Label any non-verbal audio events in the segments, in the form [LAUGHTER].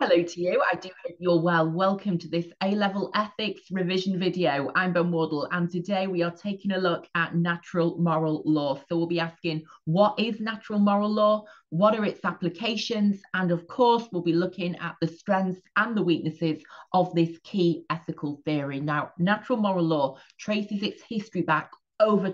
Hello to you. I do hope you're well. Welcome to this A-level ethics revision video. I'm Ben Wardle and today we are taking a look at natural moral law. So we'll be asking what is natural moral law? What are its applications? And of course, we'll be looking at the strengths and the weaknesses of this key ethical theory. Now, natural moral law traces its history back over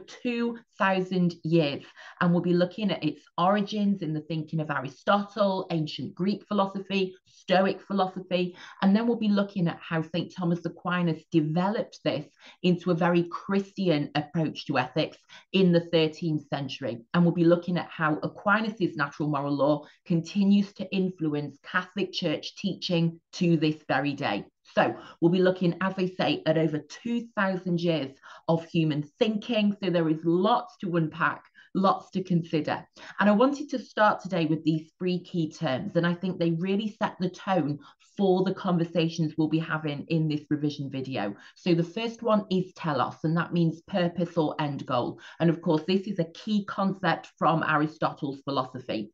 2,000 years. And we'll be looking at its origins in the thinking of Aristotle, ancient Greek philosophy, Stoic philosophy, and then we'll be looking at how St. Thomas Aquinas developed this into a very Christian approach to ethics in the 13th century. And we'll be looking at how Aquinas's natural moral law continues to influence Catholic Church teaching to this very day. So we'll be looking, as I say, at over 2,000 years of human thinking. So there is lots to unpack, lots to consider. And I wanted to start today with these three key terms. And I think they really set the tone for the conversations we'll be having in this revision video. So the first one is telos, and that means purpose or end goal. And of course, this is a key concept from Aristotle's philosophy.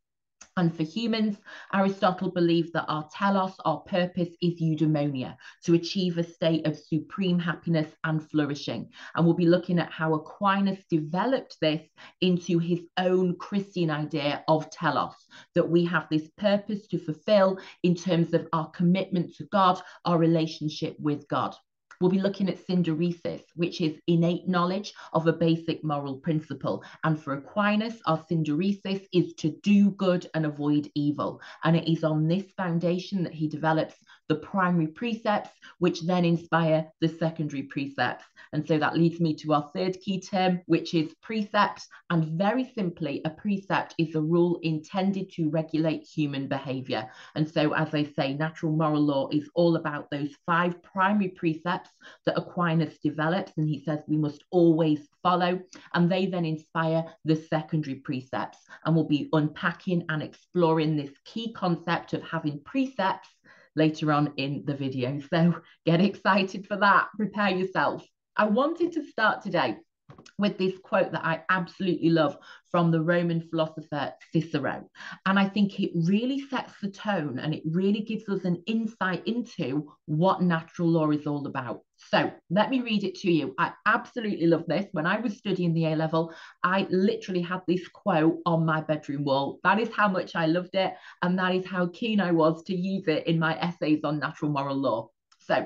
And for humans, Aristotle believed that our telos, our purpose, is eudaimonia, to achieve a state of supreme happiness and flourishing. And we'll be looking at how Aquinas developed this into his own Christian idea of telos, that we have this purpose to fulfill in terms of our commitment to God, our relationship with God. We'll be looking at synderesis, which is innate knowledge of a basic moral principle. And for Aquinas, our synderesis is to do good and avoid evil. And it is on this foundation that he develops the primary precepts, which then inspire the secondary precepts. And so that leads me to our third key term, which is precepts. And very simply, a precept is a rule intended to regulate human behavior. And so, as I say, natural moral law is all about those five primary precepts that Aquinas develops. And he says we must always follow. And they then inspire the secondary precepts. And we'll be unpacking and exploring this key concept of having precepts later on in the video. So get excited for that. Prepare yourself. I wanted to start today with this quote that I absolutely love from the Roman philosopher Cicero. And I think it really sets the tone and it really gives us an insight into what natural law is all about. So let me read it to you. I absolutely love this. When I was studying the A level, I literally had this quote on my bedroom wall. That is how much I loved it. And that is how keen I was to use it in my essays on natural moral law. So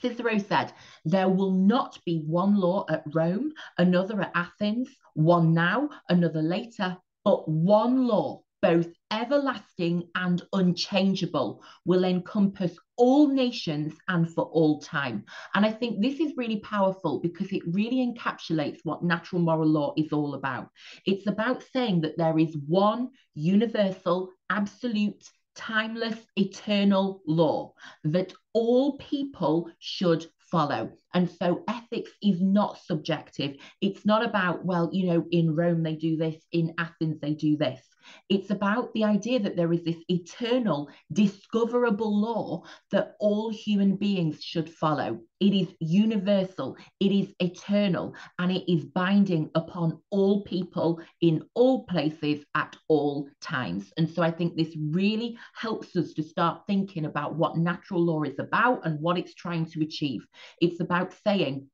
Cicero said, There will not be one law at Rome, another at Athens, one now, another later, but one law, both everlasting and unchangeable, will encompass all nations and for all time. And I think this is really powerful because it really encapsulates what natural moral law is all about. It's about saying that there is one universal, absolute, timeless, eternal law that all people should follow. And so ethics is not subjective. It's not about, well, you know, in Rome they do this, in Athens they do this. It's about the idea that there is this eternal, discoverable law that all human beings should follow. It is universal, it is eternal, and it is binding upon all people in all places at all times. And so I think this really helps us to start thinking about what natural law is about and what it's trying to achieve. It's about saying,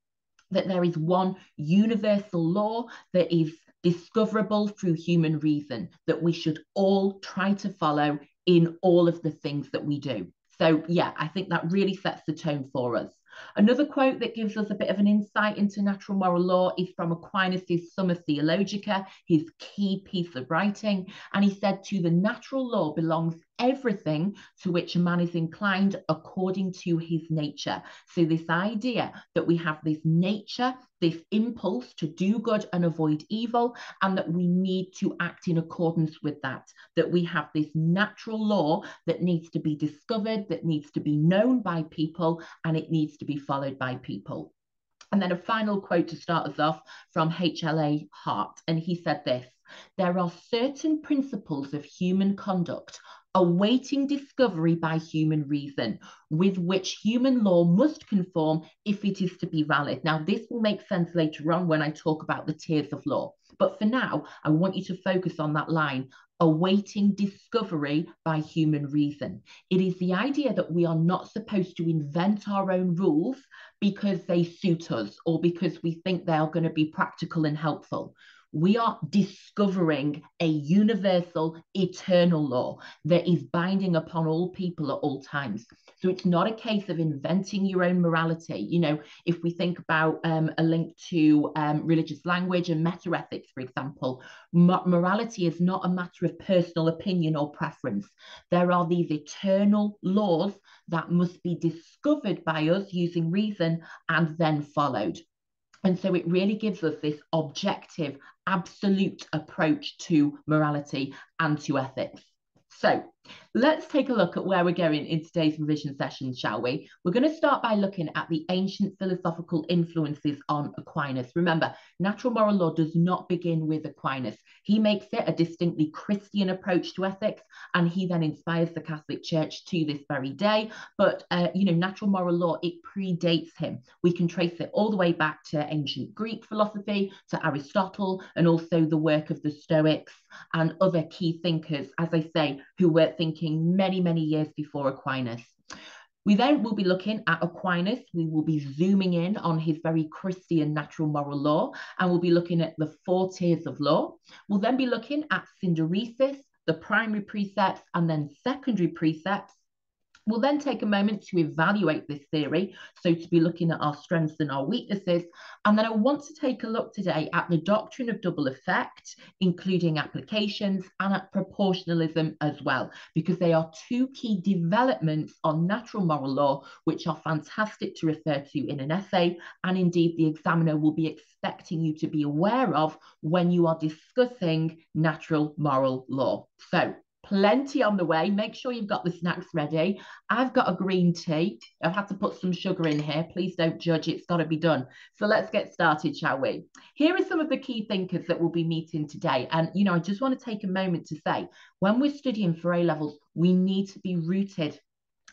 that there is one universal law that is discoverable through human reason that we should all try to follow in all of the things that we do. So, yeah, I think that really sets the tone for us. Another quote that gives us a bit of an insight into natural moral law is from Aquinas' Summa Theologica, his key piece of writing. And he said, To the natural law belongs everything to which a man is inclined according to his nature. So, this idea that we have this nature, this impulse to do good and avoid evil, and that we need to act in accordance with that, that we have this natural law that needs to be discovered, that needs to be known by people, and it needs to be followed by people. And then a final quote to start us off from HLA Hart. And he said this There are certain principles of human conduct awaiting discovery by human reason, with which human law must conform if it is to be valid. Now, this will make sense later on when I talk about the tiers of law. But for now, I want you to focus on that line awaiting discovery by human reason. It is the idea that we are not supposed to invent our own rules because they suit us or because we think they are going to be practical and helpful we are discovering a universal, eternal law that is binding upon all people at all times. So it's not a case of inventing your own morality. You know, if we think about um, a link to um, religious language and metaethics, for example, morality is not a matter of personal opinion or preference. There are these eternal laws that must be discovered by us using reason and then followed. And so it really gives us this objective, absolute approach to morality and to ethics. So let's take a look at where we're going in today's revision session, shall we? We're going to start by looking at the ancient philosophical influences on Aquinas. Remember, natural moral law does not begin with Aquinas. He makes it a distinctly Christian approach to ethics, and he then inspires the Catholic Church to this very day. But, uh, you know, natural moral law, it predates him. We can trace it all the way back to ancient Greek philosophy, to Aristotle, and also the work of the Stoics and other key thinkers, as I say, who were thinking many, many years before Aquinas. We then will be looking at Aquinas. We will be zooming in on his very Christian natural moral law, and we'll be looking at the four tiers of law. We'll then be looking at synderesis, the primary precepts, and then secondary precepts. We'll then take a moment to evaluate this theory, so to be looking at our strengths and our weaknesses. And then I want to take a look today at the doctrine of double effect, including applications and at proportionalism as well, because they are two key developments on natural moral law, which are fantastic to refer to in an essay. And indeed, the examiner will be expecting you to be aware of when you are discussing natural moral law. So plenty on the way. Make sure you've got the snacks ready. I've got a green tea. I've had to put some sugar in here. Please don't judge. It's got to be done. So let's get started, shall we? Here are some of the key thinkers that we'll be meeting today. And, you know, I just want to take a moment to say when we're studying for A levels, we need to be rooted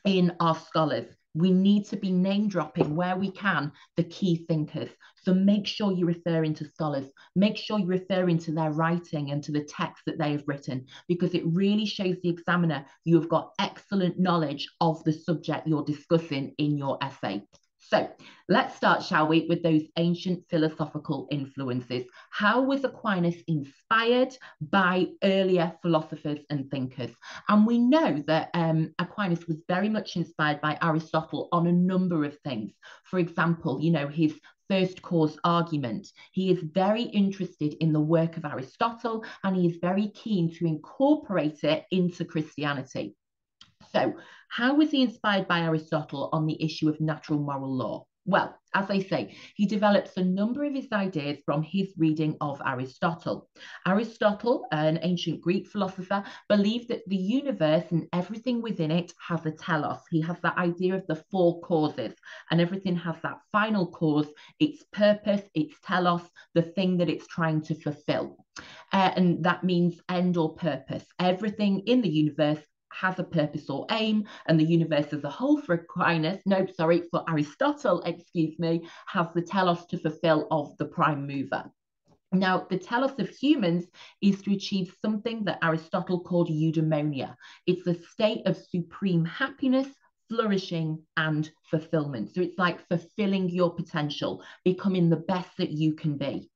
in our scholars. We need to be name dropping where we can the key thinkers. So make sure you're referring to scholars. Make sure you're referring to their writing and to the text that they have written, because it really shows the examiner you have got excellent knowledge of the subject you're discussing in your essay. So let's start, shall we, with those ancient philosophical influences. How was Aquinas inspired by earlier philosophers and thinkers? And we know that um, Aquinas was very much inspired by Aristotle on a number of things. For example, you know, his first cause argument. He is very interested in the work of Aristotle and he is very keen to incorporate it into Christianity. So, how was he inspired by Aristotle on the issue of natural moral law? Well, as I say, he develops a number of his ideas from his reading of Aristotle. Aristotle, an ancient Greek philosopher, believed that the universe and everything within it has a telos. He has that idea of the four causes, and everything has that final cause, its purpose, its telos, the thing that it's trying to fulfill. Uh, and that means end or purpose. Everything in the universe has a purpose or aim, and the universe as a whole for Aquinas, no, sorry, for Aristotle, excuse me, has the telos to fulfill of the prime mover. Now, the telos of humans is to achieve something that Aristotle called eudaimonia. It's a state of supreme happiness, flourishing, and fulfillment. So it's like fulfilling your potential, becoming the best that you can be.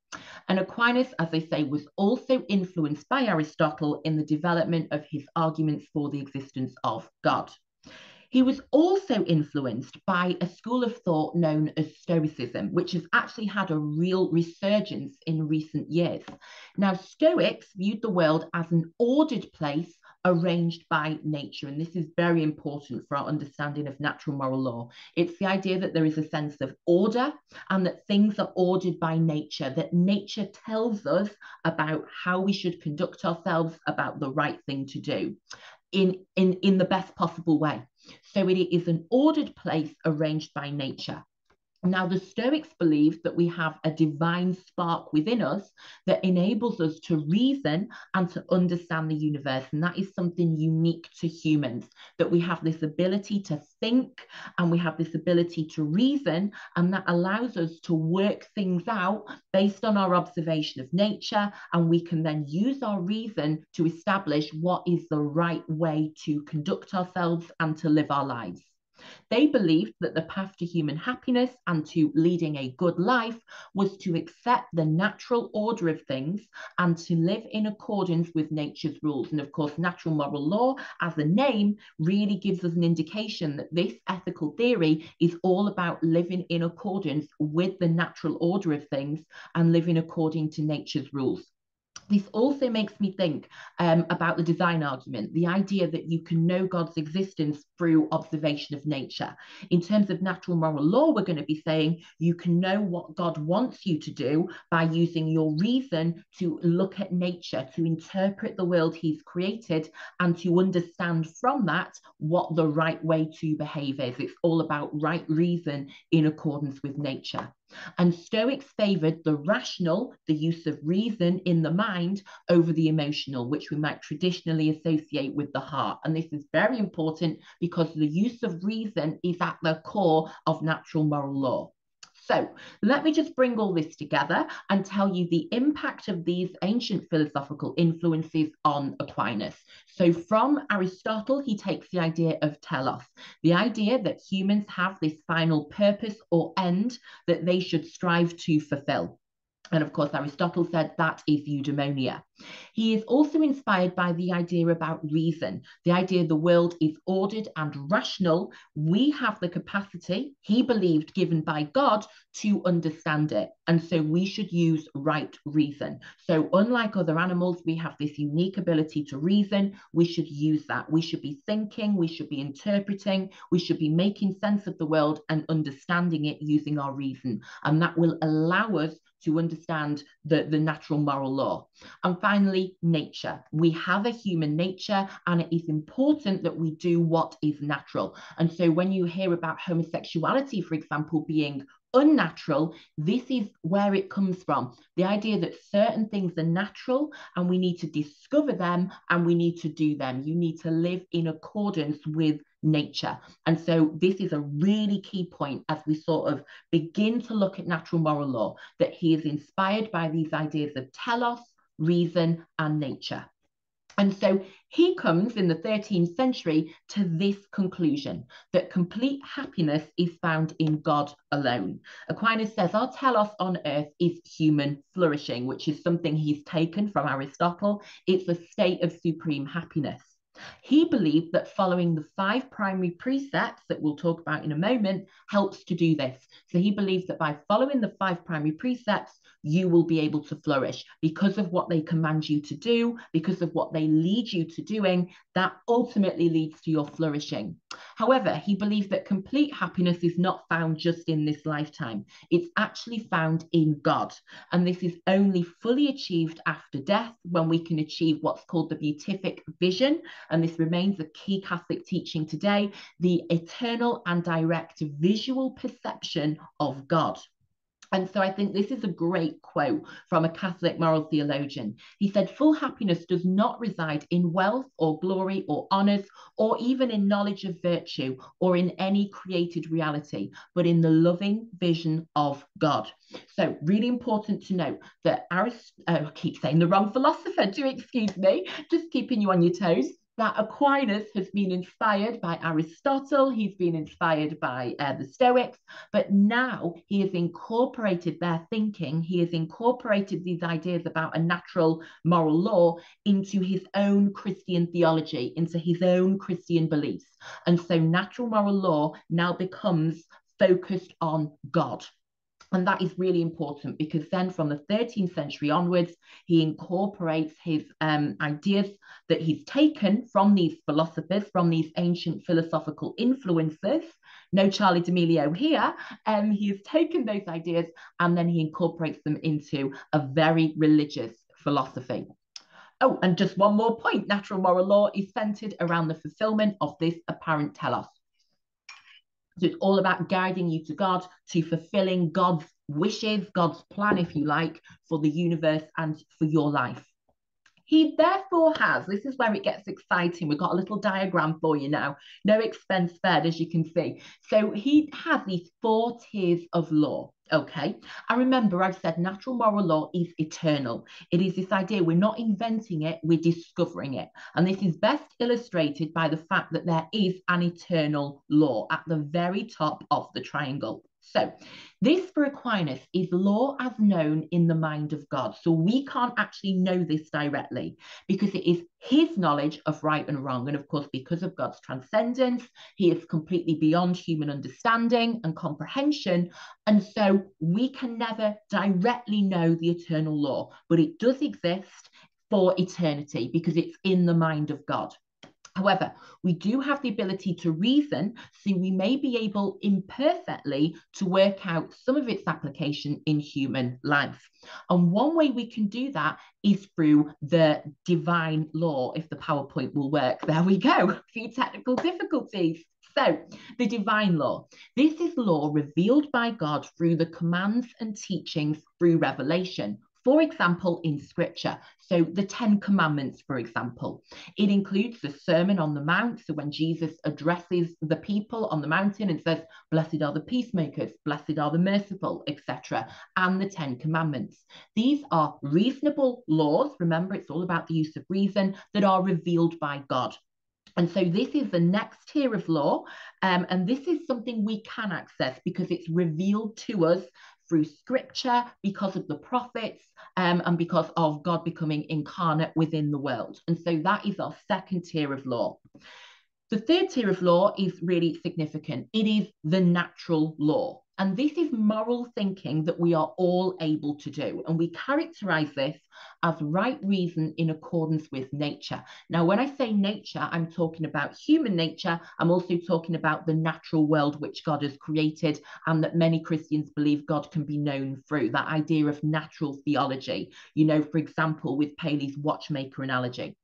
And Aquinas, as I say, was also influenced by Aristotle in the development of his arguments for the existence of God. He was also influenced by a school of thought known as Stoicism, which has actually had a real resurgence in recent years. Now, Stoics viewed the world as an ordered place arranged by nature. And this is very important for our understanding of natural moral law. It's the idea that there is a sense of order and that things are ordered by nature, that nature tells us about how we should conduct ourselves, about the right thing to do in, in, in the best possible way. So it is an ordered place arranged by nature. Now, the Stoics believed that we have a divine spark within us that enables us to reason and to understand the universe. And that is something unique to humans, that we have this ability to think and we have this ability to reason, and that allows us to work things out based on our observation of nature. And we can then use our reason to establish what is the right way to conduct ourselves and to live our lives. They believed that the path to human happiness and to leading a good life was to accept the natural order of things and to live in accordance with nature's rules. And of course, natural moral law, as a name, really gives us an indication that this ethical theory is all about living in accordance with the natural order of things and living according to nature's rules. This also makes me think um, about the design argument, the idea that you can know God's existence through observation of nature. In terms of natural moral law, we're going to be saying you can know what God wants you to do by using your reason to look at nature, to interpret the world He's created, and to understand from that what the right way to behave is. It's all about right reason in accordance with nature. And Stoics favored the rational, the use of reason in the mind, over the emotional, which we might traditionally associate with the heart. And this is very important because the use of reason is at the core of natural moral law. So let me just bring all this together and tell you the impact of these ancient philosophical influences on Aquinas. So from Aristotle, he takes the idea of telos, the idea that humans have this final purpose or end that they should strive to fulfill. And of course, Aristotle said that is eudaimonia. He is also inspired by the idea about reason, the idea the world is ordered and rational. We have the capacity, he believed, given by God to understand it. And so we should use right reason. So, unlike other animals, we have this unique ability to reason. We should use that. We should be thinking, we should be interpreting, we should be making sense of the world and understanding it using our reason. And that will allow us to understand the, the natural moral law. And finally, nature. We have a human nature, and it is important that we do what is natural. And so when you hear about homosexuality, for example, being unnatural, this is where it comes from. The idea that certain things are natural and we need to discover them and we need to do them. You need to live in accordance with nature. And so this is a really key point as we sort of begin to look at natural moral law, that he is inspired by these ideas of telos, reason, and nature. And so he comes in the 13th century to this conclusion that complete happiness is found in God alone. Aquinas says our telos on earth is human flourishing, which is something he's taken from Aristotle. It's a state of supreme happiness. He believed that following the five primary precepts that we'll talk about in a moment helps to do this. So he believes that by following the five primary precepts, you will be able to flourish because of what they command you to do, because of what they lead you to doing, that ultimately leads to your flourishing. However, he believes that complete happiness is not found just in this lifetime, it's actually found in God. And this is only fully achieved after death when we can achieve what's called the beatific vision. And this remains a key Catholic teaching today the eternal and direct visual perception of God. And so I think this is a great quote from a Catholic moral theologian. He said, Full happiness does not reside in wealth or glory or honors or even in knowledge of virtue or in any created reality, but in the loving vision of God. So, really important to note that Arist- oh, I keep saying the wrong philosopher, do excuse me, just keeping you on your toes that Aquinas has been inspired by Aristotle, he's been inspired by uh, the Stoics, but now he has incorporated their thinking, he has incorporated these ideas about a natural moral law into his own Christian theology, into his own Christian beliefs. And so natural moral law now becomes focused on God. And that is really important because then from the 13th century onwards, he incorporates his um, ideas that he's taken from these philosophers, from these ancient philosophical influences. No Charlie D'Amelio here. Um, he has taken those ideas and then he incorporates them into a very religious philosophy. Oh, and just one more point natural moral law is centered around the fulfillment of this apparent telos. So it's all about guiding you to God, to fulfilling God's wishes, God's plan, if you like, for the universe and for your life. He therefore has, this is where it gets exciting. We've got a little diagram for you now. No expense spared, as you can see. So he has these four tiers of law. Okay. I remember I've said natural moral law is eternal. It is this idea we're not inventing it, we're discovering it. And this is best illustrated by the fact that there is an eternal law at the very top of the triangle. So, this for Aquinas is law as known in the mind of God. So, we can't actually know this directly because it is his knowledge of right and wrong. And of course, because of God's transcendence, he is completely beyond human understanding and comprehension. And so, we can never directly know the eternal law, but it does exist for eternity because it's in the mind of God. However, we do have the ability to reason, so we may be able imperfectly to work out some of its application in human life. And one way we can do that is through the divine law, if the PowerPoint will work. [LAUGHS] There we go, a few technical difficulties. So, the divine law. This is law revealed by God through the commands and teachings through revelation, for example, in scripture. So, the Ten Commandments, for example, it includes the Sermon on the Mount. So, when Jesus addresses the people on the mountain and says, Blessed are the peacemakers, blessed are the merciful, etc., and the Ten Commandments. These are reasonable laws. Remember, it's all about the use of reason that are revealed by God. And so this is the next tier of law. Um, and this is something we can access because it's revealed to us through scripture, because of the prophets, um, and because of God becoming incarnate within the world. And so that is our second tier of law. The third tier of law is really significant. It is the natural law. And this is moral thinking that we are all able to do. And we characterize this as right reason in accordance with nature. Now, when I say nature, I'm talking about human nature. I'm also talking about the natural world which God has created and that many Christians believe God can be known through that idea of natural theology. You know, for example, with Paley's watchmaker analogy.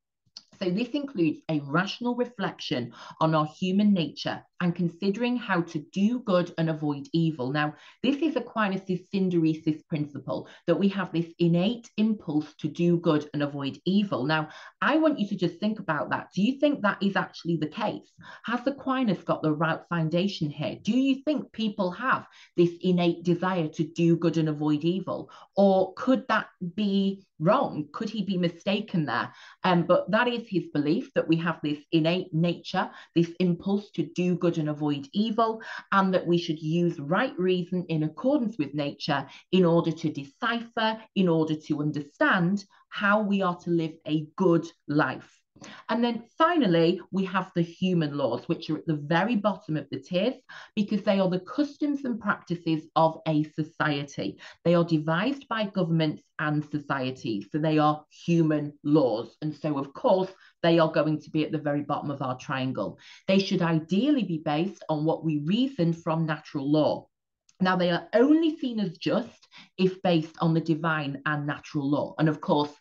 So, this includes a rational reflection on our human nature and considering how to do good and avoid evil. Now, this is Aquinas' synderesis principle that we have this innate impulse to do good and avoid evil. Now, I want you to just think about that. Do you think that is actually the case? Has Aquinas got the right foundation here? Do you think people have this innate desire to do good and avoid evil? Or could that be wrong? Could he be mistaken there? Um, but that is his belief that we have this innate nature, this impulse to do good and avoid evil, and that we should use right reason in accordance with nature in order to decipher, in order to understand how we are to live a good life. And then finally, we have the human laws, which are at the very bottom of the tiers because they are the customs and practices of a society. They are devised by governments and societies. So they are human laws. And so, of course, they are going to be at the very bottom of our triangle. They should ideally be based on what we reason from natural law. Now, they are only seen as just if based on the divine and natural law. And of course,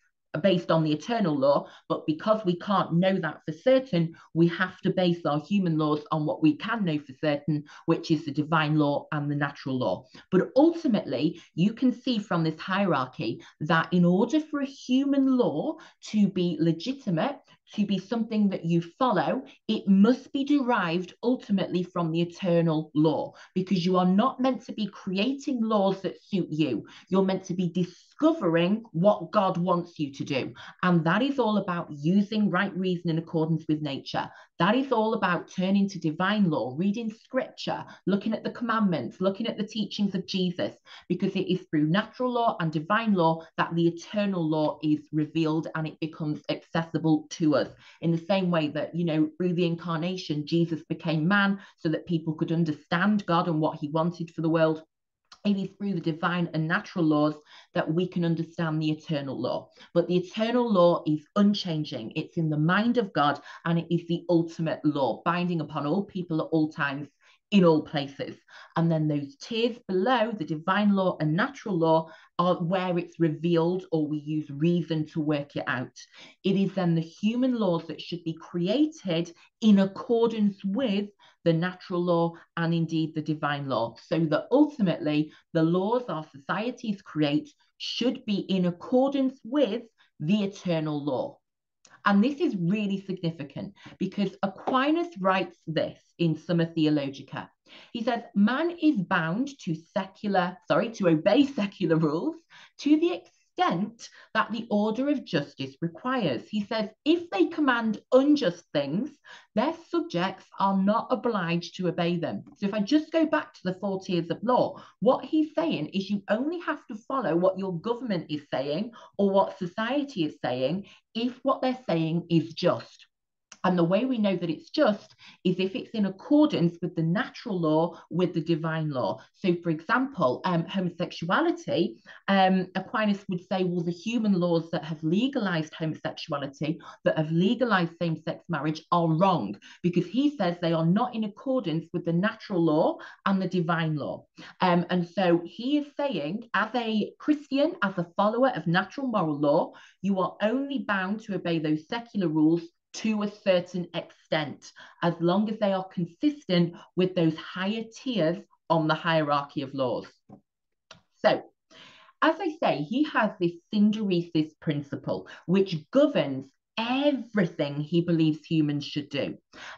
based on the eternal law, but because we can't know that for certain, we have to base our human laws on what we can know for certain, which is the divine law and the natural law. But ultimately, you can see from this hierarchy that in order for a human law to be legitimate, to be something that you follow, it must be derived ultimately from the eternal law because you are not meant to be creating laws that suit you. You're meant to be discovering what God wants you to do. And that is all about using right reason in accordance with nature. That is all about turning to divine law, reading scripture, looking at the commandments, looking at the teachings of Jesus, because it is through natural law and divine law that the eternal law is revealed and it becomes accessible to us. In the same way that, you know, through the incarnation, Jesus became man so that people could understand God and what he wanted for the world it is through the divine and natural laws that we can understand the eternal law. But the eternal law is unchanging, it's in the mind of God, and it is the ultimate law, binding upon all people at all times in all places. And then those tiers below, the divine law and natural law, are where it's revealed or we use reason to work it out. It is then the human laws that should be created in accordance with the natural law and indeed the divine law, so that ultimately the laws our societies create should be in accordance with the eternal law. And this is really significant because Aquinas writes this in Summa Theologica. He says, man is bound to secular, sorry, to obey secular rules to the extent that the order of justice requires. He says, if they command unjust things, their subjects are not obliged to obey them. So if I just go back to the four tiers of law, what he's saying is you only have to follow what your government is saying or what society is saying if what they're saying is just. And the way we know that it's just is if it's in accordance with the natural law, with the divine law. So, for example, um, homosexuality, um, Aquinas would say, well, the human laws that have legalized homosexuality, that have legalized same sex marriage, are wrong because he says they are not in accordance with the natural law and the divine law. Um, and so he is saying, as a Christian, as a follower of natural moral law, you are only bound to obey those secular rules to a certain extent, as long as they are consistent with those higher tiers on the hierarchy of laws. So, as I say, he has this synderesis principle, which governs everything he believes humans should do.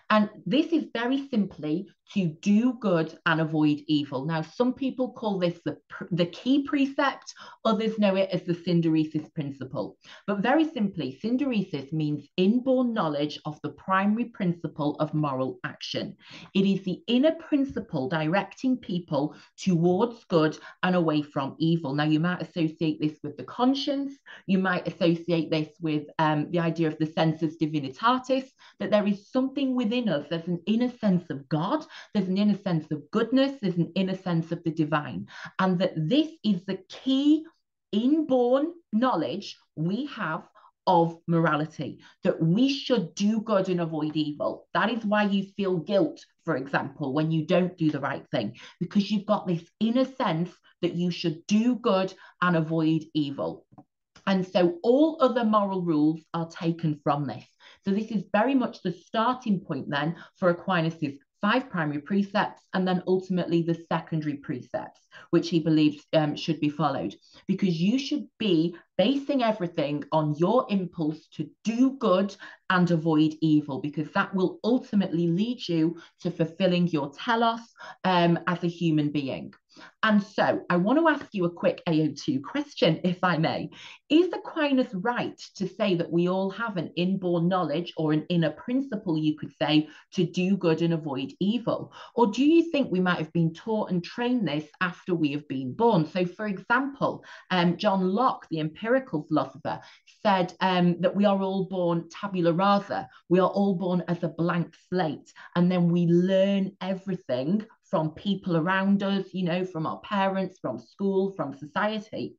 And this is very simply to do good and avoid evil. Now, some people call this the, the key precept, others know it as the synderesis principle. But very simply, synderesis means inborn knowledge of the primary principle of moral action. It is the inner principle directing people towards good and away from evil. Now, you might associate this with the conscience, you might associate this with um, the idea of the sensus divinitatis, that there is something within us, there's an inner sense of God there's an inner sense of goodness, there's an inner sense of the divine. And that this is the key inborn knowledge we have of morality, that we should do good and avoid evil. That is why you feel guilt, for example, when you don't do the right thing, because you've got this inner sense that you should do good and avoid evil. And so all other moral rules are taken from this. So this is very much the starting point then for Aquinas's five primary precepts, and then ultimately the secondary precepts, which he believes um, should be followed. Because you should be basing everything on your impulse to do good and avoid evil, because that will ultimately lead you to fulfilling your telos um, as a human being. And so I want to ask you a quick AO2 question, if I may. Is Aquinas right to say that we all have an inborn knowledge or an inner principle, you could say, to do good and avoid evil? Or do you think we might have been taught and trained this after we have been born? So, for example, um, John Locke, the empirical philosopher, said um, that we are all born tabula rasa. We are all born as a blank slate. And then we learn everything from people around us, you know, from our parents, from school, from society.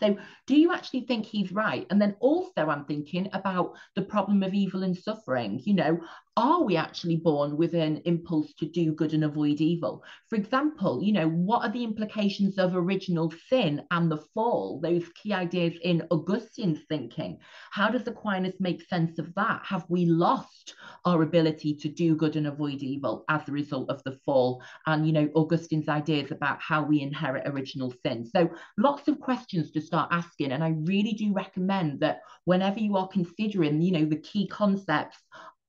So, do you actually think he's right? And then also, I'm thinking about the problem of evil and suffering. You know, are we actually born with an impulse to do good and avoid evil? For example, you know, what are the implications of original sin and the fall, those key ideas in Augustine's thinking? How does Aquinas make sense of that? Have we lost our ability to do good and avoid evil as a result of the fall? And, you know, Augustine's ideas about how we inherit original sin. So, lots of questions to start asking. And I really do recommend that whenever you are considering, you know, the key concepts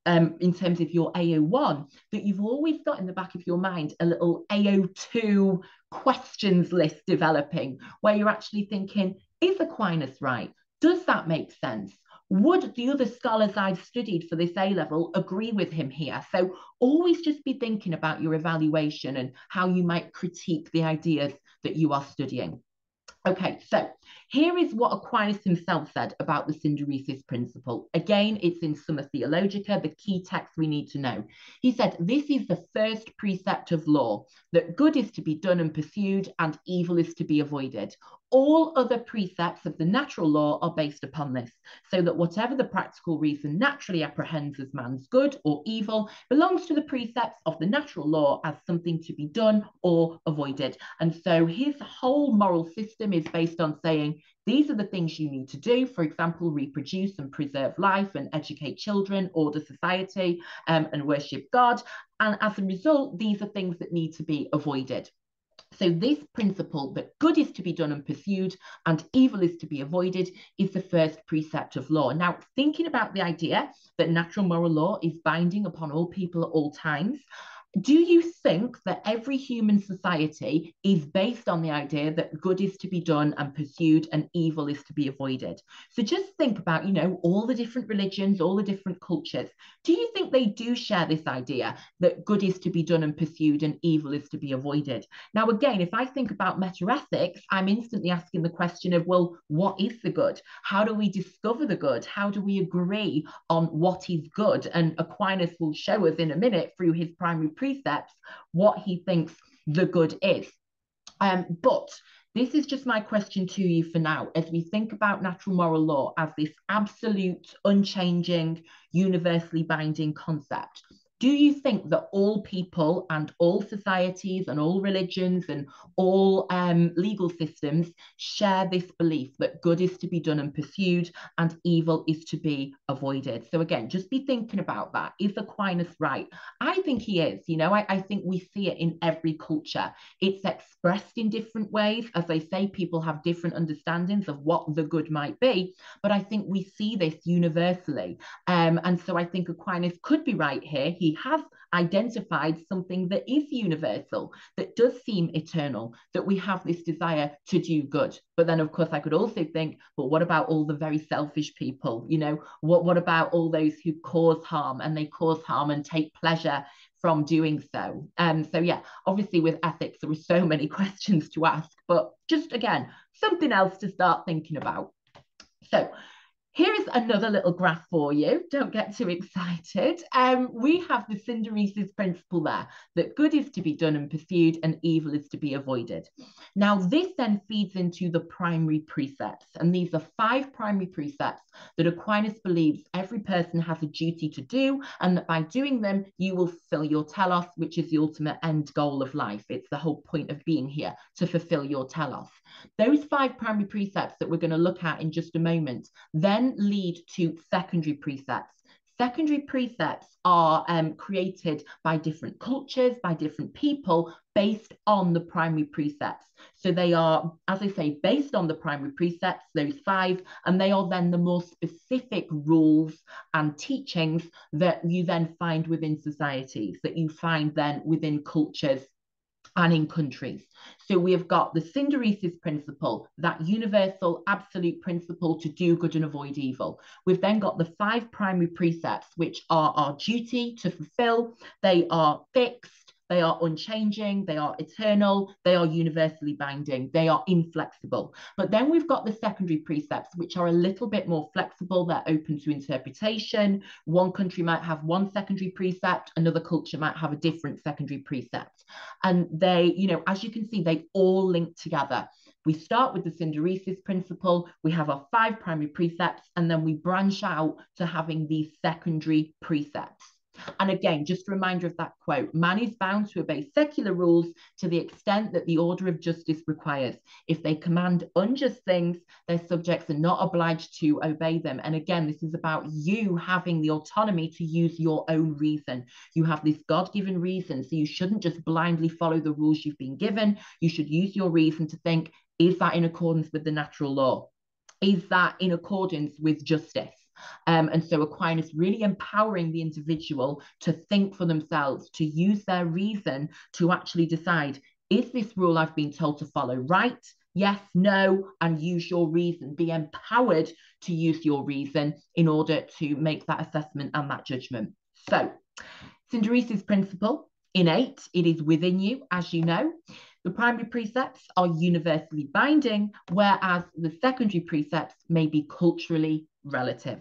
um, in terms of your AO1, that you've always got in the back of your mind a little AO2 questions list developing where you're actually thinking, is Aquinas right? Does that make sense? Would the other scholars I've studied for this A level agree with him here? So always just be thinking about your evaluation and how you might critique the ideas that you are studying. Okay, so here is what Aquinas himself said about the synderesis principle. Again, it's in Summa Theologica, the key text we need to know. He said, This is the first precept of law, that good is to be done and pursued, and evil is to be avoided. All other precepts of the natural law are based upon this, so that whatever the practical reason naturally apprehends as man's good or evil belongs to the precepts of the natural law as something to be done or avoided. And so his whole moral system is based on saying these are the things you need to do. For example, reproduce and preserve life and educate children, order society, um, and worship God. And as a result, these are things that need to be avoided. So, this principle that good is to be done and pursued and evil is to be avoided is the first precept of law. Now, thinking about the idea that natural moral law is binding upon all people at all times, do you think that every human society is based on the idea that good is to be done and pursued and evil is to be avoided? So just think about, you know, all the different religions, all the different cultures. Do you think they do share this idea that good is to be done and pursued and evil is to be avoided? Now, again, if I think about metaethics, I'm instantly asking the question of, well, what is the good? How do we discover the good? How do we agree on what is good? And Aquinas will show us in a minute through his primary precepts what he thinks the good is. Um, but this is just my question to you for now. As we think about natural moral law as this absolute, unchanging, universally binding concept, do you think that all people and all societies and all religions and all um, legal systems share this belief that good is to be done and pursued and evil is to be avoided? So, again, just be thinking about that. Is Aquinas right? I think he is. You know, I, I think we see it in every culture. It's expressed in different ways. As I say, people have different understandings of what the good might be, but I think we see this universally. Um, and so I think Aquinas could be right here. He have identified something that is universal, that does seem eternal, that we have this desire to do good. But then, of course, I could also think, but what about all the very selfish people? You know, what, what about all those who cause harm and they cause harm and take pleasure from doing so. Um, so yeah, obviously with ethics, there are so [LAUGHS] many questions to ask, but just again, something else to start thinking about. So here is another little graph for you. Don't get too excited. Um, we have the synderesis principle there, that good is to be done and pursued and evil is to be avoided. Now, this then feeds into the primary precepts. And these are five primary precepts that Aquinas believes every person has a duty to do, and that by doing them, you will fulfill your telos, which is the ultimate end goal of life. It's the whole point of being here, to fulfill your telos. Those five primary precepts that we're going to look at in just a moment then lead to secondary precepts. Secondary precepts are um, created by different cultures, by different people, based on the primary precepts. So they are, as I say, based on the primary precepts, those five, and they are then the more specific rules and teachings that you then find within societies, that you find then within cultures and in countries. So we have got the synderesis principle, that universal absolute principle to do good and avoid evil. We've then got the five primary precepts, which are our duty to fulfill. They are fixed, they are unchanging, they are eternal, they are universally binding, they are inflexible. But then we've got the secondary precepts, which are a little bit more flexible, they're open to interpretation. One country might have one secondary precept, another culture might have a different secondary precept. And they, you know, as you can see, they all link together. We start with the synderesis principle, we have our five primary precepts, and then we branch out to having these secondary precepts. And again, just a reminder of that quote man is bound to obey secular rules to the extent that the order of justice requires. If they command unjust things, their subjects are not obliged to obey them. And again, this is about you having the autonomy to use your own reason. You have this God given reason. So you shouldn't just blindly follow the rules you've been given. You should use your reason to think, is that in accordance with the natural law? Is that in accordance with justice? Um, and so Aquinas really empowering the individual to think for themselves, to use their reason to actually decide is this rule I've been told to follow right? Yes, no, and use your reason. Be empowered to use your reason in order to make that assessment and that judgment. So, Synderesis principle, innate, it is within you, as you know. The primary precepts are universally binding, whereas the secondary precepts may be culturally relative.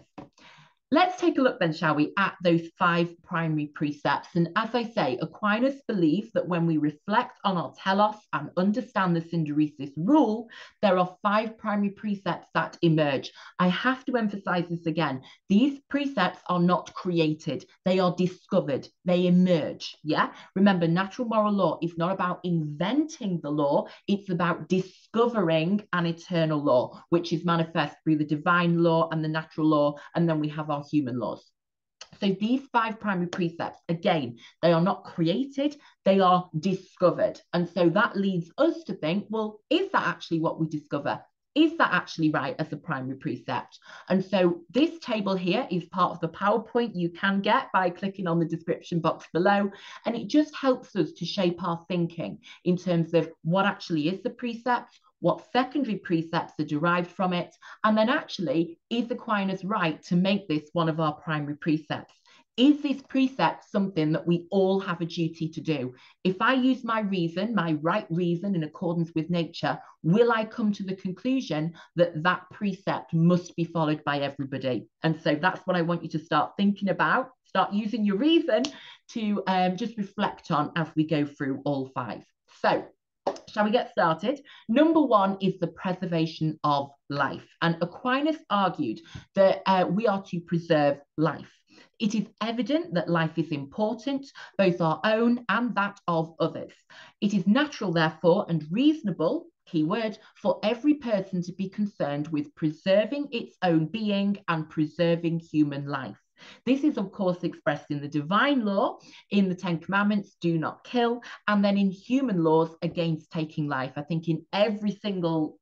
Let's take a look then, shall we, at those five primary precepts. And as I say, Aquinas believes that when we reflect on our telos and understand the synderesis rule, there are five primary precepts that emerge. I have to emphasize this again. These precepts are not created, they are discovered, they emerge. Yeah. Remember, natural moral law is not about inventing the law, it's about discovering an eternal law, which is manifest through the divine law and the natural law. And then we have our human laws. So these five primary precepts, again, they are not created, they are discovered. And so that leads us to think, well, is that actually what we discover? Is that actually right as a primary precept? And so this table here is part of the PowerPoint you can get by clicking on the description box below. And it just helps us to shape our thinking in terms of what actually is the precept, what secondary precepts are derived from it, and then actually, is Aquinas right to make this one of our primary precepts? Is this precept something that we all have a duty to do? If I use my reason, my right reason in accordance with nature, will I come to the conclusion that that precept must be followed by everybody? And so that's what I want you to start thinking about. Start using your reason to um, just reflect on as we go through all five. So Shall we get started? Number one is the preservation of life. And Aquinas argued that uh, we are to preserve life. It is evident that life is important, both our own and that of others. It is natural, therefore, and reasonable, key word, for every person to be concerned with preserving its own being and preserving human life. This is, of course, expressed in the divine law, in the Ten Commandments, do not kill, and then in human laws against taking life. I think in every single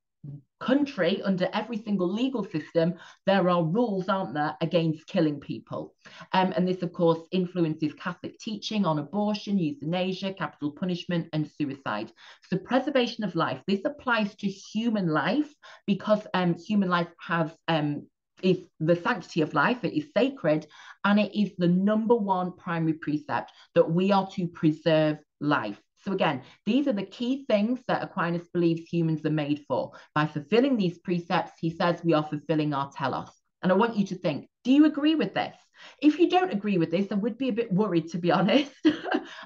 country, under every single legal system, there are rules, aren't there, against killing people. Um, and this, of course, influences Catholic teaching on abortion, euthanasia, capital punishment, and suicide. So, preservation of life, this applies to human life because um, human life has um, is the sanctity of life, it is sacred, and it is the number one primary precept that we are to preserve life. So, again, these are the key things that Aquinas believes humans are made for. By fulfilling these precepts, he says we are fulfilling our telos. And I want you to think do you agree with this? If you don't agree with this, I would be a bit worried, to be [LAUGHS] honest.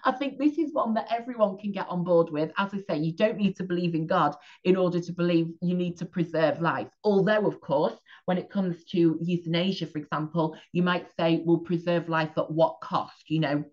I think this is one that everyone can get on board with. As I say, you don't need to believe in God in order to believe you need to preserve life. Although, of course, when it comes to euthanasia, for example, you might say, we'll preserve life at what cost? You know,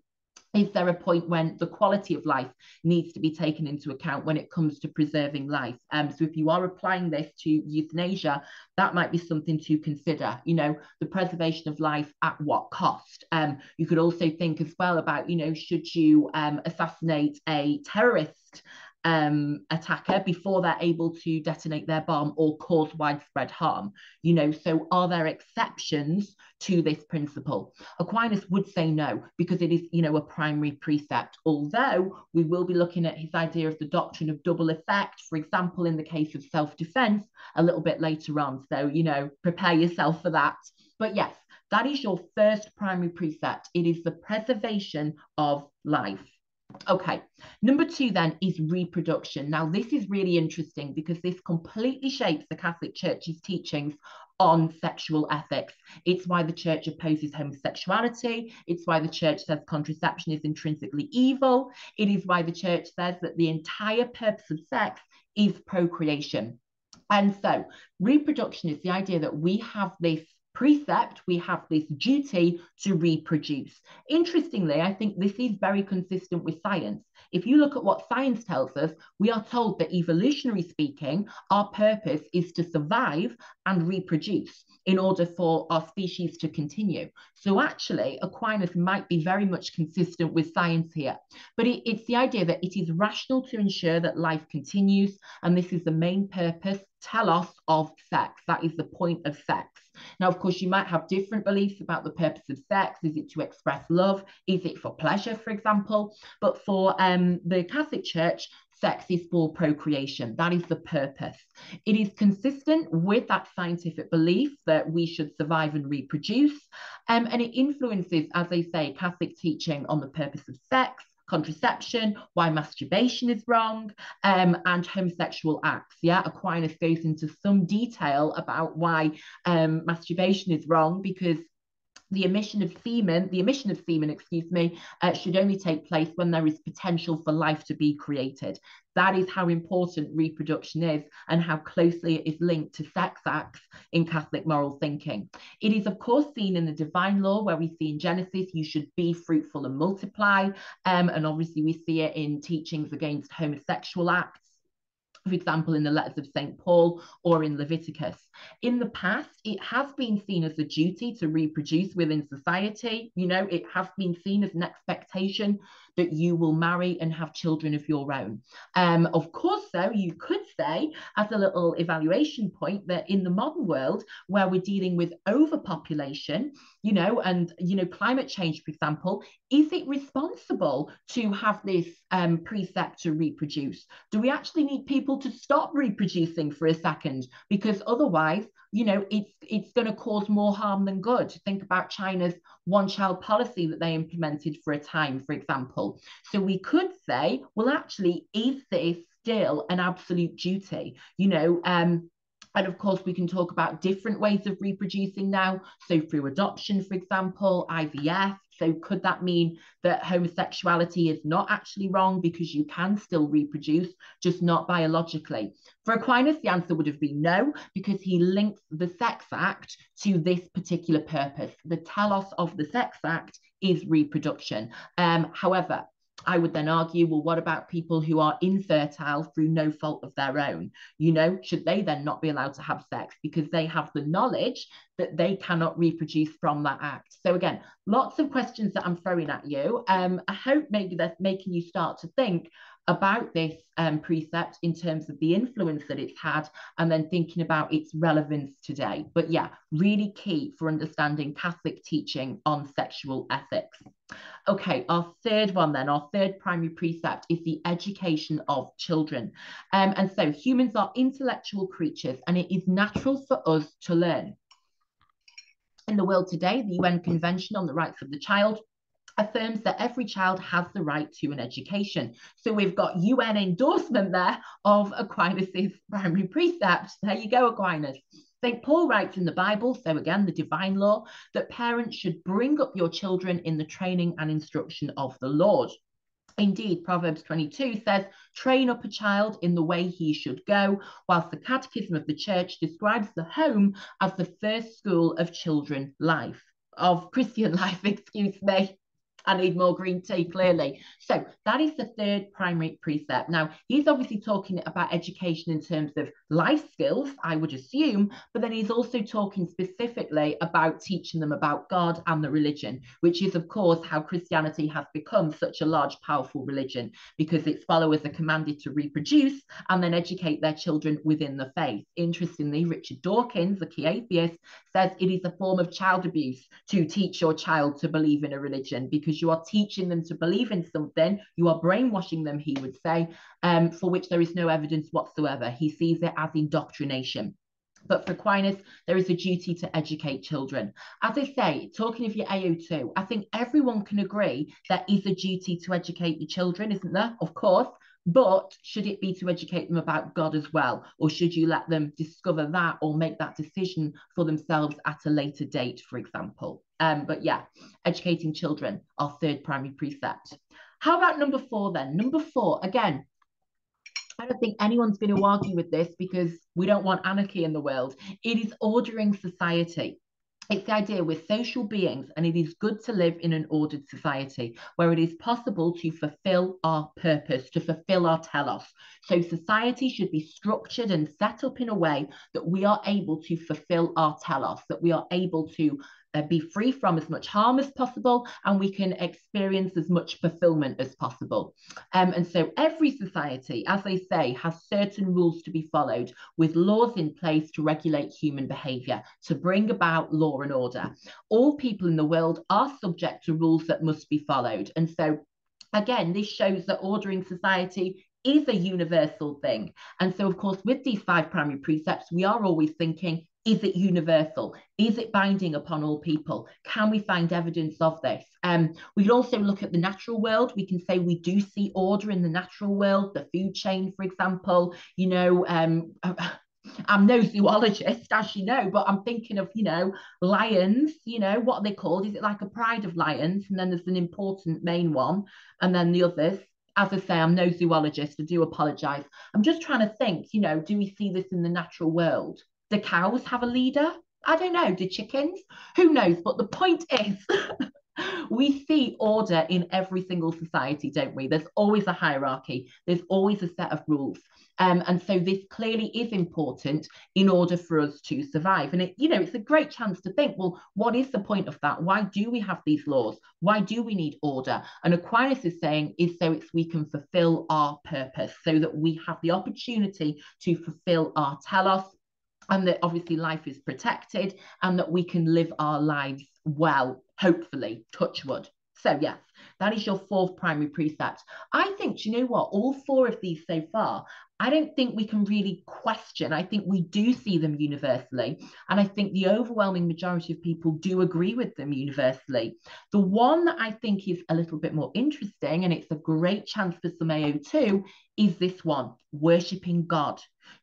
is there a point when the quality of life needs to be taken into account when it comes to preserving life? Um, so if you are applying this to euthanasia, that might be something to consider. You know, the preservation of life at what cost? Um, you could also think as well about, you know, should you um, assassinate a terrorist um, attacker before they're able to detonate their bomb or cause widespread harm. You know, so are there exceptions to this principle? Aquinas would say no, because it is, you know, a primary precept. Although we will be looking at his idea of the doctrine of double effect, for example, in the case of self-defense, a little bit later on. So, you know, prepare yourself for that. But yes, that is your first primary precept. It is the preservation of life. Okay, number two then is reproduction. Now, this is really interesting because this completely shapes the Catholic Church's teachings on sexual ethics. It's why the church opposes homosexuality. It's why the church says contraception is intrinsically evil. It is why the church says that the entire purpose of sex is procreation. And so, reproduction is the idea that we have this precept, we have this duty to reproduce. Interestingly, I think this is very consistent with science. If you look at what science tells us, we are told that evolutionary speaking, our purpose is to survive and reproduce in order for our species to continue. So actually, Aquinas might be very much consistent with science here, but it, it's the idea that it is rational to ensure that life continues, and this is the main purpose, telos of sex. That is the point of sex. Now, of course, you might have different beliefs about the purpose of sex. Is it to express love? Is it for pleasure, for example? But for um, the Catholic Church, sex is for procreation. That is the purpose. It is consistent with that scientific belief that we should survive and reproduce. Um, and it influences, as they say, Catholic teaching on the purpose of sex, contraception, why masturbation is wrong, um, and homosexual acts. Yeah, Aquinas goes into some detail about why um, masturbation is wrong because the emission of semen, the emission of semen, excuse me, uh, should only take place when there is potential for life to be created. That is how important reproduction is and how closely it is linked to sex acts in Catholic moral thinking. It is, of course, seen in the divine law, where we see in Genesis, you should be fruitful and multiply. Um, and obviously, we see it in teachings against homosexual acts for example, in the letters of St. Paul or in Leviticus. In the past, it has been seen as a duty to reproduce within society. You know, it has been seen as an expectation that you will marry and have children of your own. Um, of course, though, you could say, as a little evaluation point, that in the modern world, where we're dealing with overpopulation, you know, and, you know, climate change, for example, is it responsible to have this um, precept to reproduce? Do we actually need people to stop reproducing for a second? Because otherwise, you know, it's it's going to cause more harm than good. Think about China's one-child policy that they implemented for a time, for example. So we could say, well, actually, is this still an absolute duty? You know, um, and of course, we can talk about different ways of reproducing now. So, through adoption, for example, IVF. So, could that mean that homosexuality is not actually wrong because you can still reproduce, just not biologically? For Aquinas, the answer would have been no, because he links the Sex Act to this particular purpose. The telos of the Sex Act is reproduction. Um, however, I would then argue, well, what about people who are infertile through no fault of their own? You know, should they then not be allowed to have sex because they have the knowledge that they cannot reproduce from that act? So, again, lots of questions that I'm throwing at you. Um, I hope maybe that's making you start to think about this um, precept in terms of the influence that it's had and then thinking about its relevance today. But yeah, really key for understanding Catholic teaching on sexual ethics. Okay, our third one then, our third primary precept is the education of children. Um, and so humans are intellectual creatures and it is natural for us to learn. In the world today, the UN Convention on the Rights of the Child affirms that every child has the right to an education. So we've got UN endorsement there of Aquinas' primary precept. There you go, Aquinas. St. Paul writes in the Bible, so again, the divine law, that parents should bring up your children in the training and instruction of the Lord. Indeed, Proverbs 22 says, train up a child in the way he should go, whilst the Catechism of the Church describes the home as the first school of children life, of Christian [LAUGHS] life, excuse me. I need more green tea, clearly. So that is the third primary precept. Now, he's obviously talking about education in terms of life skills, I would assume, but then he's also talking specifically about teaching them about God and the religion, which is, of course, how Christianity has become such a large, powerful religion, because its followers are commanded to reproduce and then educate their children within the faith. Interestingly, Richard Dawkins, the key atheist, says it is a form of child abuse to teach your child to believe in a religion because you are teaching them to believe in something, you are brainwashing them, he would say, um, for which there is no evidence whatsoever. He sees it as indoctrination. But for Aquinas, there is a duty to educate children. As I say, talking of your AO2, I think everyone can agree there is a duty to educate your children, isn't there? Of course. But should it be to educate them about God as well? Or should you let them discover that or make that decision for themselves at a later date, for example? Um, but yeah, educating children, our third primary precept. How about number four then? Number four, again, I don't think anyone's going to argue with this because we don't want anarchy in the world. It is ordering society. It's the idea we're social beings and it is good to live in an ordered society where it is possible to fulfill our purpose, to fulfill our telos. So society should be structured and set up in a way that we are able to fulfill our telos, that we are able to uh, be free from as much harm as possible and we can experience as much fulfillment as possible. Um, and so every society, as they say, has certain rules to be followed with laws in place to regulate human behavior, to bring about law and order. All people in the world are subject to rules that must be followed. And so again, this shows that ordering society is a universal thing. And so, of course, with these five primary precepts, we are always thinking is it universal? Is it binding upon all people? Can we find evidence of this? Um, we can also look at the natural world. We can say we do see order in the natural world, the food chain, for example. You know, um, [LAUGHS] I'm no zoologist, as you know, but I'm thinking of, you know, lions, you know, what are they called? Is it like a pride of lions? And then there's an important main one, and then the others. As I say, I'm no zoologist. I do apologize. I'm just trying to think, you know, do we see this in the natural world? Do cows have a leader? I don't know. Do chickens? Who knows? But the point is, [LAUGHS] we see order in every single society, don't we? There's always a hierarchy, there's always a set of rules. Um, and so this clearly is important in order for us to survive. And it, you know, it's a great chance to think, well, what is the point of that? Why do we have these laws? Why do we need order? And Aquinas is saying is so it's we can fulfill our purpose, so that we have the opportunity to fulfill our telos, and that obviously life is protected, and that we can live our lives well, hopefully, touch wood. So, yes, that is your fourth primary precept. I think, you know what? All four of these so far I don't think we can really question. I think we do see them universally. And I think the overwhelming majority of people do agree with them universally. The one that I think is a little bit more interesting, and it's a great chance for some AO2, is this one worshipping God.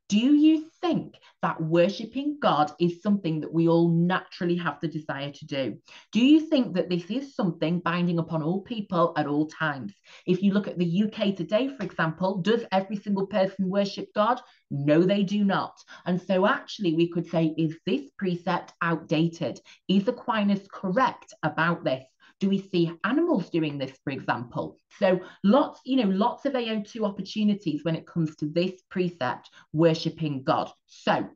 Do you think that worshipping God is something that we all naturally have the desire to do? Do you think that this is something binding upon all people at all times? If you look at the UK today, for example, does every single person worship God? No, they do not. And so, actually, we could say, is this precept outdated? Is Aquinas correct about this? Do we see animals doing this, for example? So lots, you know, lots of AO2 opportunities when it comes to this precept, worshipping God. So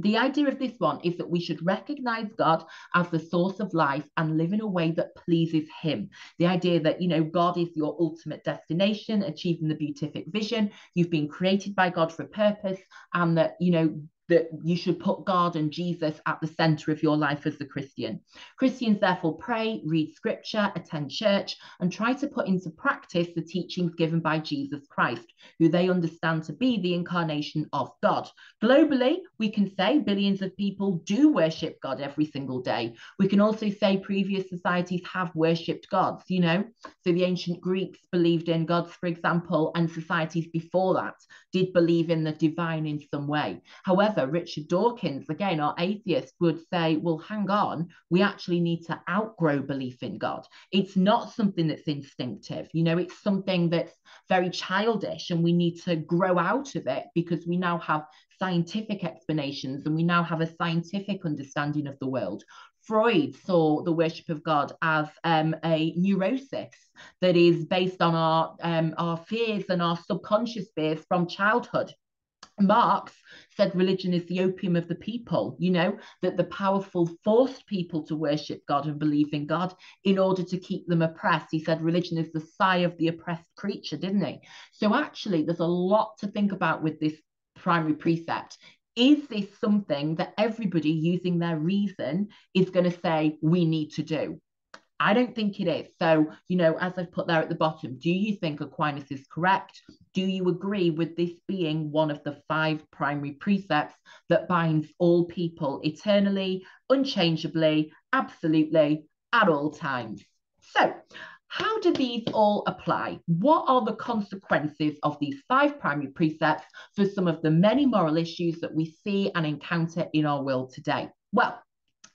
the idea of this one is that we should recognize God as the source of life and live in a way that pleases Him. The idea that, you know, God is your ultimate destination, achieving the beatific vision. You've been created by God for a purpose, and that, you know, that you should put God and Jesus at the center of your life as a Christian. Christians therefore pray, read scripture, attend church, and try to put into practice the teachings given by Jesus Christ, who they understand to be the incarnation of God. Globally, we can say billions of people do worship God every single day. We can also say previous societies have worshipped gods, you know. So the ancient Greeks believed in gods, for example, and societies before that did believe in the divine in some way. However, Richard Dawkins, again, our atheist, would say, well, hang on, we actually need to outgrow belief in God. It's not something that's instinctive, you know, it's something that's very childish, and we need to grow out of it because we now have scientific explanations and we now have a scientific understanding of the world. Freud saw the worship of God as um, a neurosis that is based on our um, our fears and our subconscious fears from childhood. Marx said religion is the opium of the people, you know, that the powerful forced people to worship God and believe in God in order to keep them oppressed. He said religion is the sigh of the oppressed creature, didn't he? So actually, there's a lot to think about with this primary precept. Is this something that everybody using their reason is going to say we need to do? I don't think it is. So, you know, as I've put there at the bottom, do you think Aquinas is correct? Do you agree with this being one of the five primary precepts that binds all people eternally, unchangeably, absolutely, at all times? So, how do these all apply? What are the consequences of these five primary precepts for some of the many moral issues that we see and encounter in our world today? Well,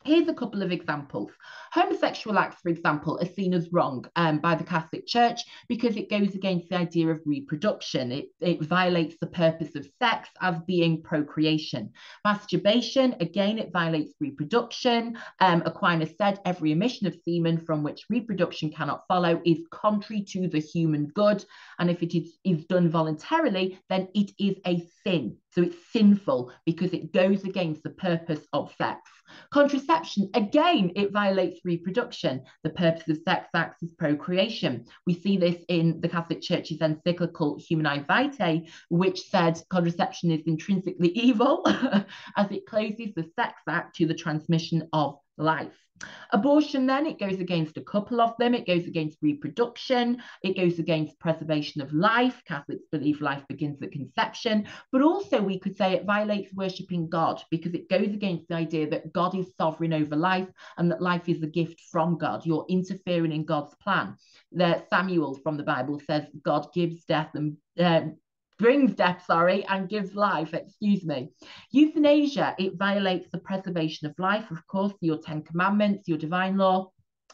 Here's a couple of examples. Homosexual acts, for example, are seen as wrong um, by the Catholic Church because it goes against the idea of reproduction. It, it violates the purpose of sex as being procreation. Masturbation, again, it violates reproduction. Um, Aquinas said every emission of semen from which reproduction cannot follow is contrary to the human good. And if it is, is done voluntarily, then it is a sin. So it's sinful because it goes against the purpose of sex. Contraception, again, it violates reproduction. The purpose of sex acts is procreation. We see this in the Catholic Church's encyclical Humanae Vitae, which said contraception is intrinsically [LAUGHS] evil [LAUGHS] as it closes the sex act to the transmission of life. Abortion, then, it goes against a couple of them. It goes against reproduction. It goes against preservation of life. Catholics believe life begins at conception. But also, we could say it violates worshipping God because it goes against the idea that God is sovereign over life and that life is a gift from God. You're interfering in God's plan. That Samuel from the Bible says God gives death and uh, brings death, sorry, and gives life, excuse me. Euthanasia, it violates the preservation of life, of course, your Ten Commandments, your divine law.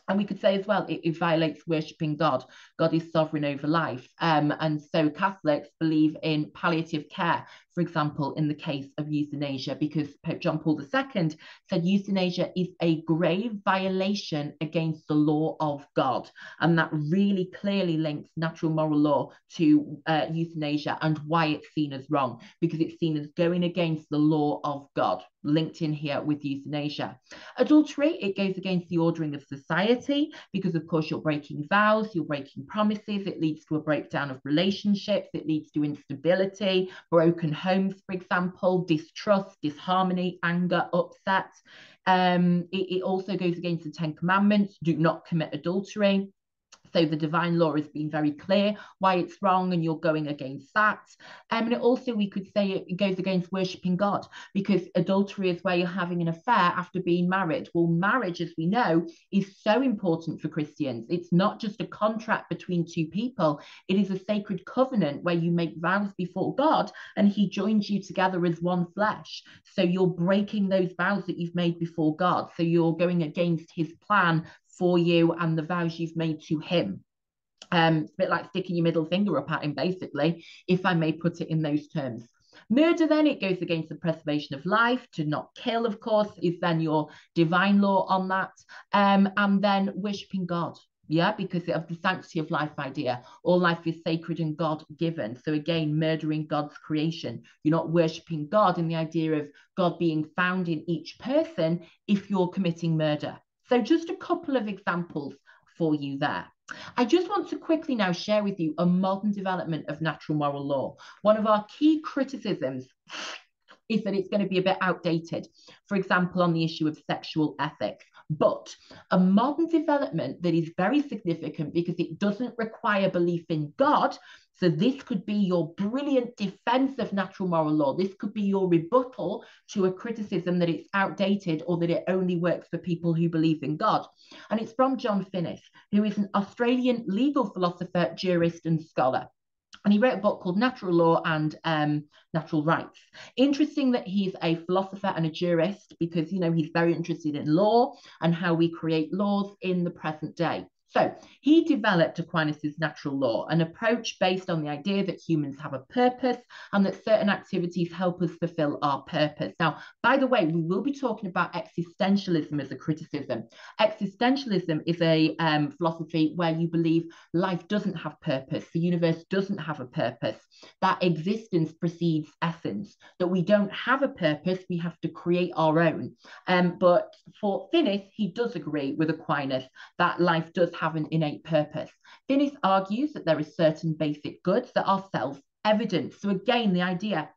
And we could say as well, it, it violates worshipping God. God is sovereign over life. Um, and so Catholics believe in palliative care, for example, in the case of euthanasia, because Pope John Paul II said euthanasia is a grave violation against the law of God. And that really clearly links natural moral law to uh, euthanasia and why it's seen as wrong, because it's seen as going against the law of God, linked in here with euthanasia. Adultery, it goes against the ordering of society, because of course you're breaking vows, you're breaking promises, it leads to a breakdown of relationships, it leads to instability, broken homes, for example, distrust, disharmony, anger, upset. Um, it, it also goes against the Ten Commandments do not commit adultery. So the divine law has been very clear why it's wrong, and you're going against that. Um, and it also, we could say it goes against worshipping God because adultery is where you're having an affair after being married. Well, marriage, as we know, is so important for Christians. It's not just a contract between two people, it is a sacred covenant where you make vows before God and He joins you together as one flesh. So you're breaking those vows that you've made before God. So you're going against His plan for you and the vows you've made to him. Um, it's a bit like sticking your middle finger up at him, basically, if I may put it in those terms. Murder, then, it goes against the preservation of life. To not kill, of course, is then your divine law on that. Um, and then worshipping God. Yeah, because of the sanctity of life idea. All life is sacred and God given. So, again, murdering God's creation. You're not worshipping God in the idea of God being found in each person if you're committing murder. So just a couple of examples for you there. I just want to quickly now share with you a modern development of natural moral law. One of our key criticisms is that it's going to be a bit outdated, for example, on the issue of sexual ethics. But a modern development that is very significant because it doesn't require belief in God, so this could be your brilliant defense of natural moral law. This could be your rebuttal to a criticism that it's outdated or that it only works for people who believe in God. And it's from John Finnis, who is an Australian legal philosopher, jurist, and scholar. And he wrote a book called Natural Law and um, Natural Rights. Interesting that he's a philosopher and a jurist because, you know, he's very interested in law and how we create laws in the present day. So he developed Aquinas' natural law, an approach based on the idea that humans have a purpose and that certain activities help us fulfill our purpose. Now, by the way, we will be talking about existentialism as a criticism. Existentialism is a um, philosophy where you believe life doesn't have purpose, the universe doesn't have a purpose, that existence precedes essence, that we don't have a purpose, we have to create our own. Um, but for Finnis, he does agree with Aquinas that life does have an innate purpose. Finnis argues that there are certain basic goods that are self-evident. So again, the idea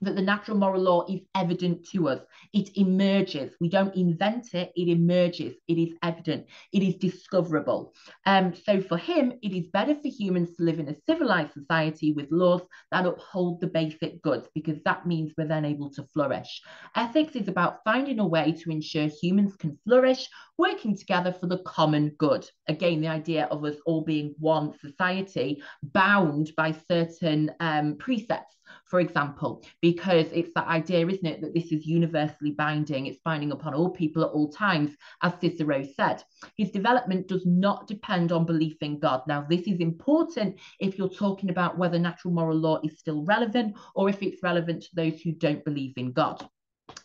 that the natural moral law is evident to us. It emerges. We don't invent it, it emerges. It is evident. It is discoverable. Um, so for him, it is better for humans to live in a civilized society with laws that uphold the basic goods because that means we're then able to flourish. Ethics is about finding a way to ensure humans can flourish, working together for the common good. Again, the idea of us all being one society bound by certain um, precepts for example, because it's that idea, isn't it, that this is universally binding, it's binding upon all people at all times, as Cicero said. His development does not depend on belief in God. Now, this is important if you're talking about whether natural moral law is still relevant or if it's relevant to those who don't believe in God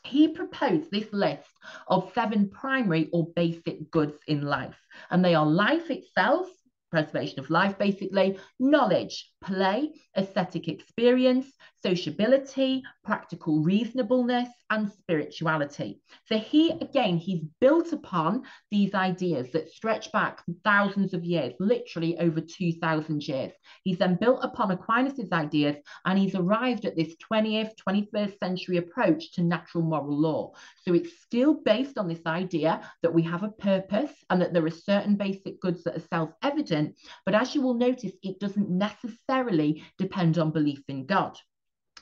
he proposed this list of seven primary or basic goods in life, and they are life itself, preservation of life, basically, knowledge, play, aesthetic experience, sociability, practical reasonableness, and spirituality. So he, again, he's built upon these ideas that stretch back thousands of years, literally over 2,000 years. He's then built upon Aquinas' ideas and he's arrived at this 20th, 21st century approach to natural moral law. So it's still based on this idea that we have a purpose and that there are certain basic goods that are self-evident, but as you will notice, it doesn't necessarily depend on belief in God.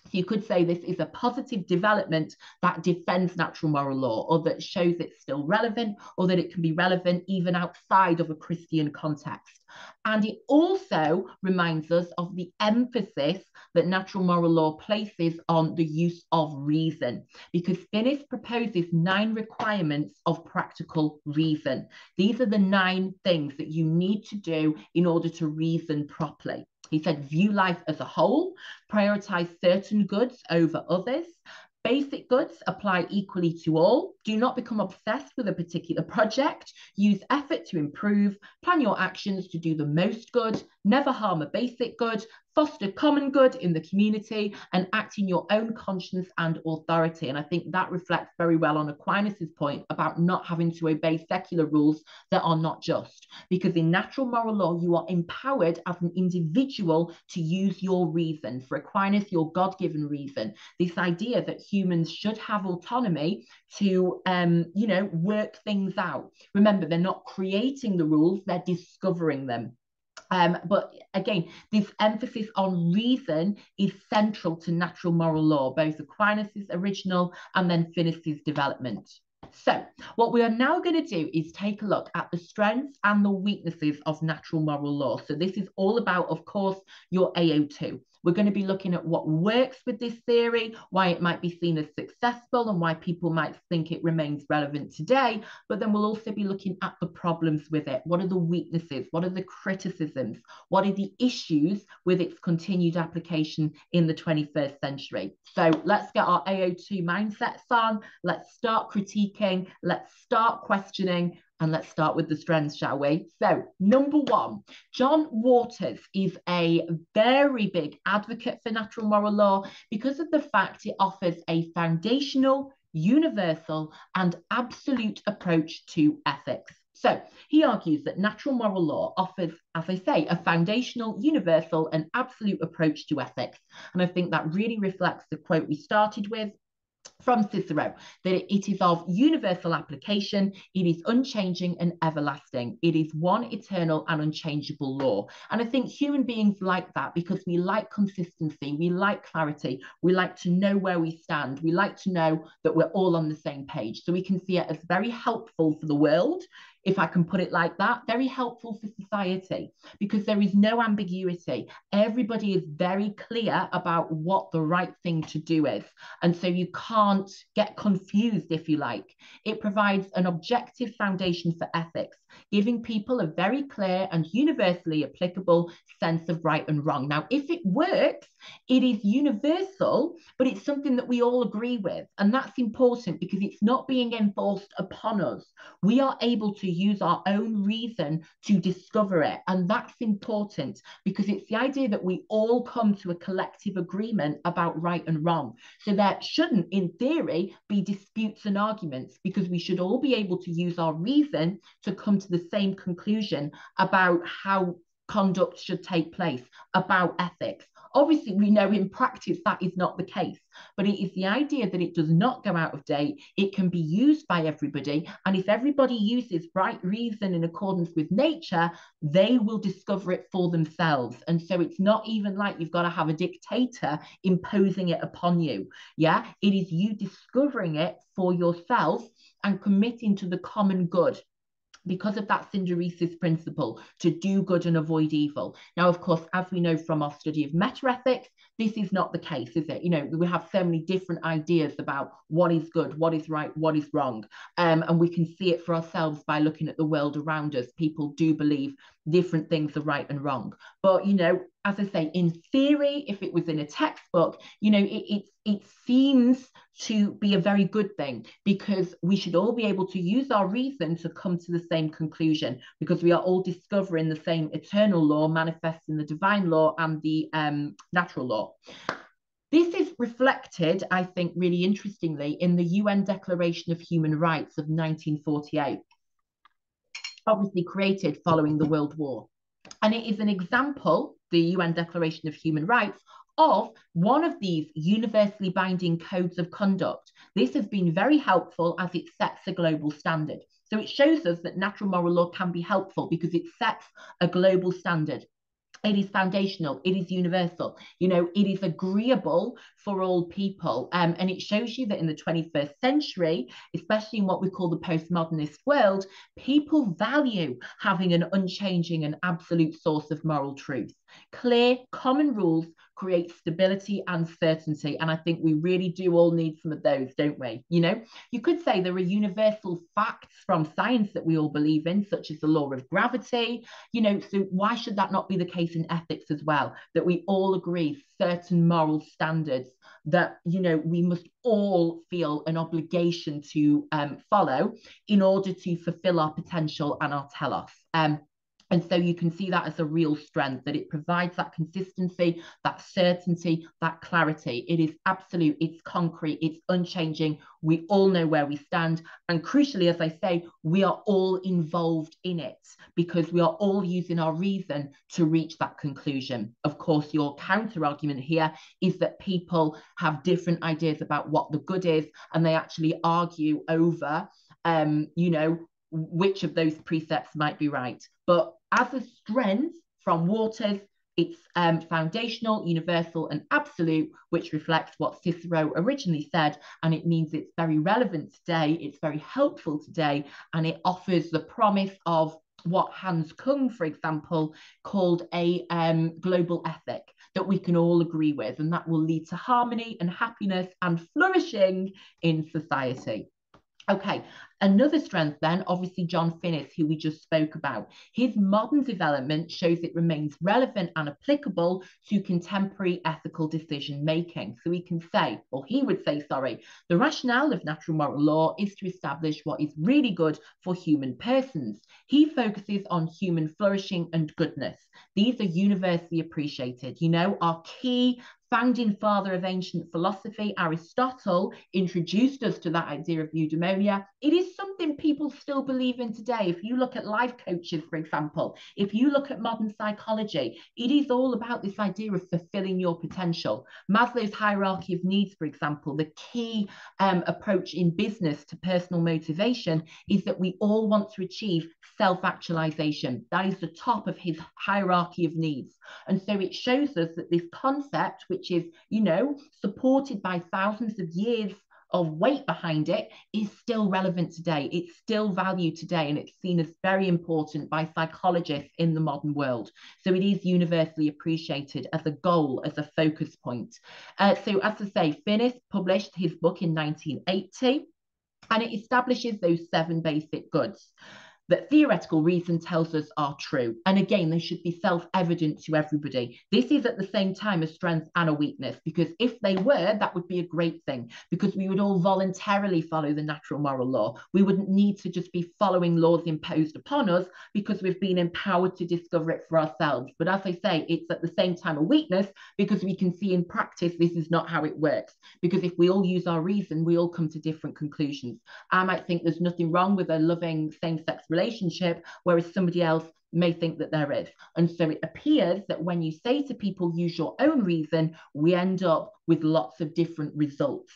So you could say this is a positive development that defends natural moral law or that shows it's still relevant or that it can be relevant even outside of a Christian context. And it also reminds us of the emphasis that natural moral law places on the use of reason, because Finnis proposes nine requirements of practical reason. These are the nine things that you need to do in order to reason properly. He said, view life as a whole, prioritize certain goods over others, Basic goods apply equally to all. Do not become obsessed with a particular project. Use effort to improve. Plan your actions to do the most good. Never harm a basic good foster common good in the community, and act in your own conscience and authority. And I think that reflects very well on Aquinas's point about not having to obey secular rules that are not just. Because in natural moral law, you are empowered as an individual to use your reason. For Aquinas, your God given reason. This idea that humans should have autonomy to, um, you know, work things out. Remember, they're not creating the rules, they're discovering them. Um, but again, this emphasis on reason is central to natural moral law, both Aquinas' original and then Finnis's development. So, what we are now going to do is take a look at the strengths and the weaknesses of natural moral law. So, this is all about, of course, your AO2. We're going to be looking at what works with this theory, why it might be seen as successful, and why people might think it remains relevant today. But then we'll also be looking at the problems with it. What are the weaknesses? What are the criticisms? What are the issues with its continued application in the 21st century? So let's get our AO2 mindsets on. Let's start critiquing. Let's start questioning and let's start with the strengths, shall we? So, number one, John Waters is a very big advocate for natural moral law because of the fact it offers a foundational, universal, and absolute approach to ethics. So he argues that natural moral law offers, as I say, a foundational, universal, and absolute approach to ethics. And I think that really reflects the quote we started with from Cicero that it is of universal application, it is unchanging and everlasting, it is one eternal and unchangeable law. And I think human beings like that because we like consistency, we like clarity, we like to know where we stand, we like to know that we're all on the same page. So we can see it as very helpful for the world if I can put it like that, very helpful for society because there is no ambiguity. Everybody is very clear about what the right thing to do is. And so you can't get confused, if you like. It provides an objective foundation for ethics, giving people a very clear and universally applicable sense of right and wrong. Now, if it works, it is universal, but it's something that we all agree with. And that's important because it's not being enforced upon us. We are able to use our own reason to discover it. And that's important because it's the idea that we all come to a collective agreement about right and wrong. So there shouldn't, in theory, be disputes and arguments because we should all be able to use our reason to come to the same conclusion about how conduct should take place, about ethics. Obviously, we know in practice that is not the case, but it is the idea that it does not go out of date. It can be used by everybody. And if everybody uses right reason in accordance with nature, they will discover it for themselves. And so it's not even like you've got to have a dictator imposing it upon you. Yeah, it is you discovering it for yourself and committing to the common good because of that synderesis principle to do good and avoid evil. Now, of course, as we know from our study of metaethics, this is not the case, is it? You know, we have so many different ideas about what is good, what is right, what is wrong. Um, and we can see it for ourselves by looking at the world around us. People do believe different things are right and wrong. But, you know, as I say, in theory, if it was in a textbook, you know, it, it, it seems to be a very good thing because we should all be able to use our reason to come to the same conclusion because we are all discovering the same eternal law manifest in the divine law and the um, natural law. This is reflected, I think, really interestingly, in the UN Declaration of Human Rights of 1948, obviously created following the World War. And it is an example, the UN Declaration of Human Rights, of one of these universally binding codes of conduct. This has been very helpful as it sets a global standard. So it shows us that natural moral law can be helpful because it sets a global standard. It is foundational. It is universal. You know it is agreeable for all people. Um, and it shows you that in the 21st century especially in what we call the postmodernist world people value having an unchanging and absolute source of moral truth. Clear common rules create stability and certainty. And I think we really do all need some of those, don't we? You know, you could say there are universal facts from science that we all believe in, such as the law of gravity. You know, so why should that not be the case in ethics as well? That we all agree certain moral standards that you know we must all feel an obligation to um, follow in order to fulfill our potential and our telos. Um, and so you can see that as a real strength that it provides that consistency, that certainty, that clarity. It is absolute, it's concrete, it's unchanging. We all know where we stand. And crucially, as I say, we are all involved in it because we are all using our reason to reach that conclusion. Of course, your counter argument here is that people have different ideas about what the good is, and they actually argue over, um, you know, which of those precepts might be right. But as a strength from Waters, it's um, foundational, universal, and absolute, which reflects what Cicero originally said. And it means it's very relevant today, it's very helpful today, and it offers the promise of what Hans Kung, for example, called a um, global ethic that we can all agree with, and that will lead to harmony and happiness and flourishing in society. Okay, Another strength, then, obviously, John Finnis, who we just spoke about. His modern development shows it remains relevant and applicable to contemporary ethical decision making. So we can say, or he would say, sorry, the rationale of natural moral law is to establish what is really good for human persons. He focuses on human flourishing and goodness. These are universally appreciated. You know, our key founding father of ancient philosophy, Aristotle, introduced us to that idea of eudaimonia. It is something people still believe in today. If you look at life coaches, for example, if you look at modern psychology, it is all about this idea of fulfilling your potential. Maslow's hierarchy of needs, for example, the key um, approach in business to personal motivation is that we all want to achieve self actualization. That is the top of his hierarchy of needs. And so it shows us that this concept, which is, you know, supported by thousands of years of weight behind it is still relevant today. It's still valued today, and it's seen as very important by psychologists in the modern world. So it is universally appreciated as a goal, as a focus point. Uh, so, as I say, Finnis published his book in 1980, and it establishes those seven basic goods that theoretical reason tells us are true. And again, they should be self evident to everybody. This is at the same time a strength and a weakness, because if they were, that would be a great thing, because we would all voluntarily follow the natural moral law. We wouldn't need to just be following laws imposed upon us because we've been empowered to discover it for ourselves. But as I say, it's at the same time a weakness because we can see in practice this is not how it works. Because if we all use our reason, we all come to different conclusions. I might think there's nothing wrong with a loving same sex relationship relationship, whereas somebody else may think that there is. And so it appears that when you say to people, use your own reason, we end up with lots of different results.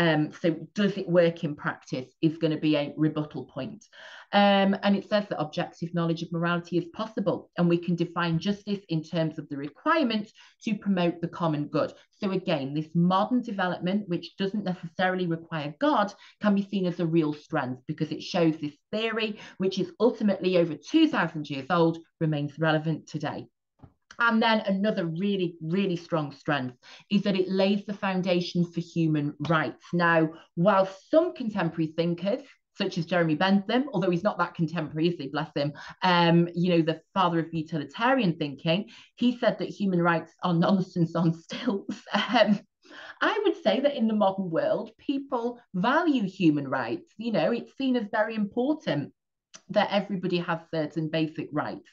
Um, so does it work in practice is going to be a rebuttal point. Um, and it says that objective knowledge of morality is possible, and we can define justice in terms of the requirement to promote the common good. So again, this modern development, which doesn't necessarily require God, can be seen as a real strength because it shows this theory, which is ultimately over 2,000 years old, remains relevant today. And then another really, really strong strength is that it lays the foundation for human rights. Now, while some contemporary thinkers such as Jeremy Bentham, although he's not that contemporary, is he? Bless him. Um, you know, the father of utilitarian thinking, he said that human rights are nonsense on [LAUGHS] stilts. Um, I would say that in the modern world, people value human rights. You know, it's seen as very important that everybody has certain basic rights.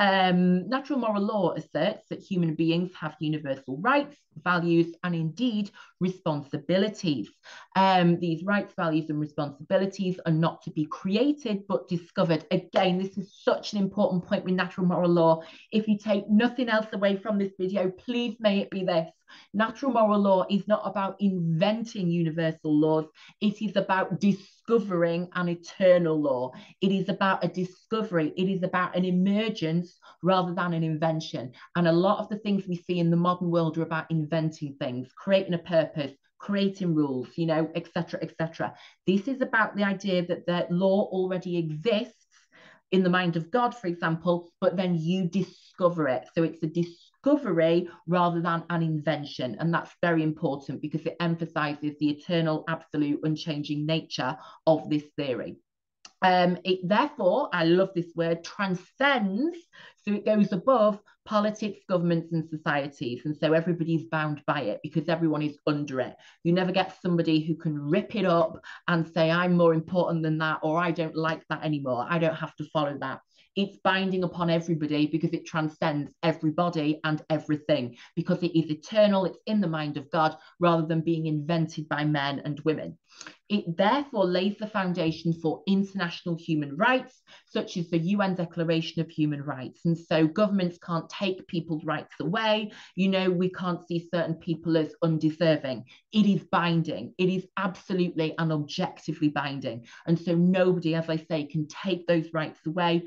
Um, natural moral law asserts that human beings have universal rights, values, and indeed responsibilities. Um, these rights, values, and responsibilities are not to be created but discovered. Again, this is such an important point with natural moral law. If you take nothing else away from this video, please may it be this. Natural moral law is not about inventing universal laws, it is about discovering an eternal law. It is about a discovery, it is about an emergence rather than an invention. And a lot of the things we see in the modern world are about inventing things, creating a purpose, creating rules, you know, etc., etc. This is about the idea that the law already exists in the mind of God, for example, but then you discover it. So it's a discovery rather than an invention. And that's very important because it emphasizes the eternal, absolute, unchanging nature of this theory. Um, it therefore, I love this word, transcends, so it goes above politics, governments, and societies. And so everybody's bound by it because everyone is under it. You never get somebody who can rip it up and say, I'm more important than that, or I don't like that anymore. I don't have to follow that it's binding upon everybody because it transcends everybody and everything, because it is eternal, it's in the mind of God rather than being invented by men and women. It therefore lays the foundation for international human rights, such as the UN Declaration of Human Rights. And so governments can't take people's rights away. You know, we can't see certain people as undeserving. It is binding, it is absolutely and objectively binding. And so nobody, as I say, can take those rights away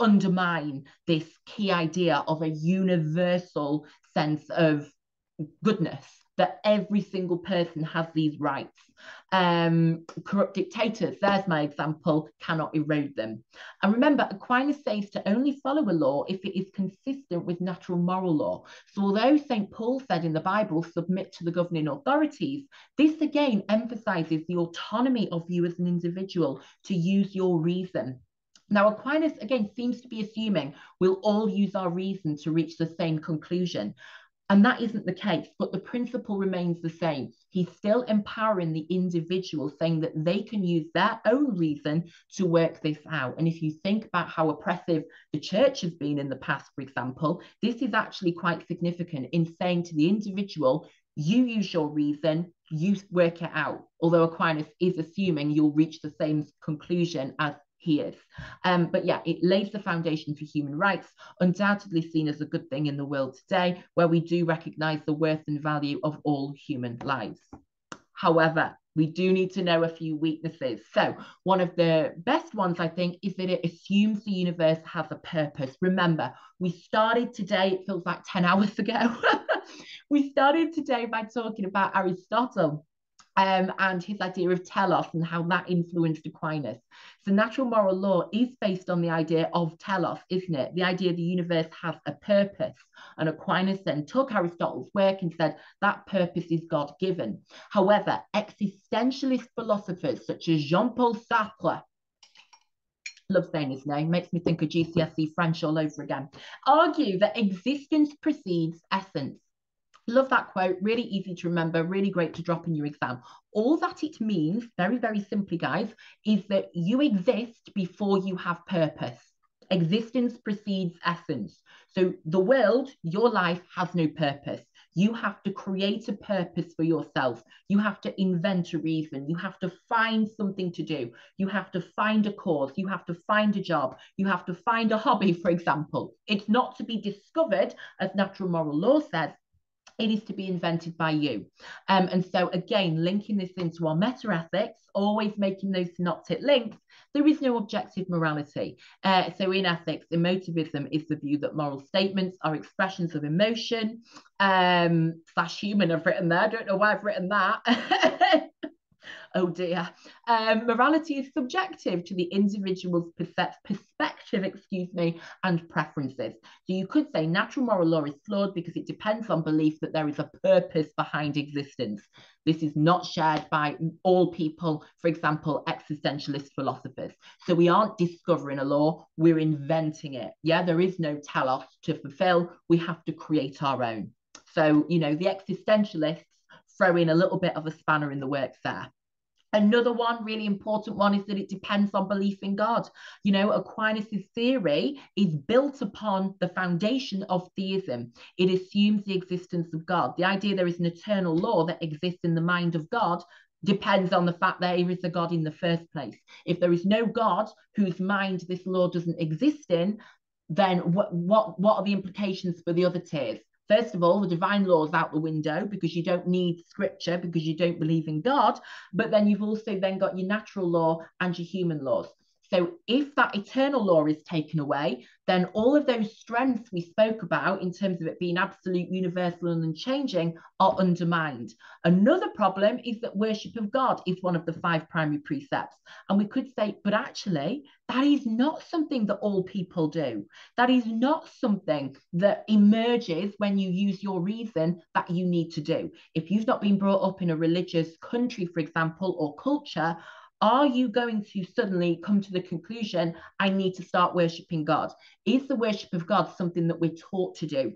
undermine this key idea of a universal sense of goodness that every single person has these rights. Um, corrupt dictators, there's my example, cannot erode them. And remember, Aquinas says to only follow a law if it is consistent with natural moral law. So, although St. Paul said in the Bible, submit to the governing authorities, this again emphasizes the autonomy of you as an individual to use your reason now, Aquinas, again, seems to be assuming we'll all use our reason to reach the same conclusion. And that isn't the case, but the principle remains the same. He's still empowering the individual, saying that they can use their own reason to work this out. And if you think about how oppressive the church has been in the past, for example, this is actually quite significant in saying to the individual, you use your reason, you work it out. Although Aquinas is assuming you'll reach the same conclusion as he is. Um, but yeah, it lays the foundation for human rights, undoubtedly seen as a good thing in the world today, where we do recognize the worth and value of all human lives. However, we do need to know a few weaknesses. So, one of the best ones, I think, is that it assumes the universe has a purpose. Remember, we started today, it feels like 10 [LAUGHS] hours ago. [LAUGHS] we started today by talking about Aristotle um, and his idea of telos and how that influenced Aquinas. So natural moral law is based on the idea of telos, isn't it? The idea the universe has a purpose. And Aquinas then took Aristotle's work and said that purpose is God given. However, existentialist philosophers such as Jean-Paul Sartre, love saying his name, makes me think of GCSE French all over again, argue that existence precedes essence. Love that quote. Really easy to remember, really great to drop in your exam. All that it means, very, very simply, guys, is that you exist before you have purpose. Existence precedes essence. So the world, your life has no purpose. You have to create a purpose for yourself. You have to invent a reason. You have to find something to do. You have to find a cause. You have to find a job. You have to find a hobby, for example. It's not to be discovered, as natural moral law says, it is to be invented by you. Um, and so, again, linking this into our meta ethics, always making those synoptic links, there is no objective morality. Uh, so, in ethics, emotivism is the view that moral statements are expressions of emotion. Um, slash human, I've written there. I don't know why I've written that. [LAUGHS] oh dear. Um, morality is subjective to the individual's perspective, excuse me, and preferences. So you could say natural moral law is flawed because it depends on belief that there is a purpose behind existence. This is not shared by all people, for example, existentialist philosophers. So we aren't discovering a law, we're inventing it. Yeah, there is no telos to fulfill. We have to create our own. So, you know, the existentialists throw in a little bit of a spanner in the works there. Another one, really important one, is that it depends on belief in God. You know, Aquinas' theory is built upon the foundation of theism. It assumes the existence of God. The idea there is an eternal law that exists in the mind of God depends on the fact that there is a God in the first place. If there is no God whose mind this law doesn't exist in, then what what what are the implications for the other tiers? First of all, the divine law is out the window because you don't need scripture because you don't believe in God. But then you've also then got your natural law and your human laws. So if that eternal law is taken away, then all of those strengths we spoke about in terms of it being absolute, universal, and unchanging are undermined. Another problem is that worship of God is one of the five primary precepts. And we could say, but actually, that is not something that all people do. That is not something that emerges when you use your reason that you need to do. If you've not been brought up in a religious country, for example, or culture, are you going to suddenly come to the conclusion, I need to start worshipping God? Is the worship of God something that we're taught to do?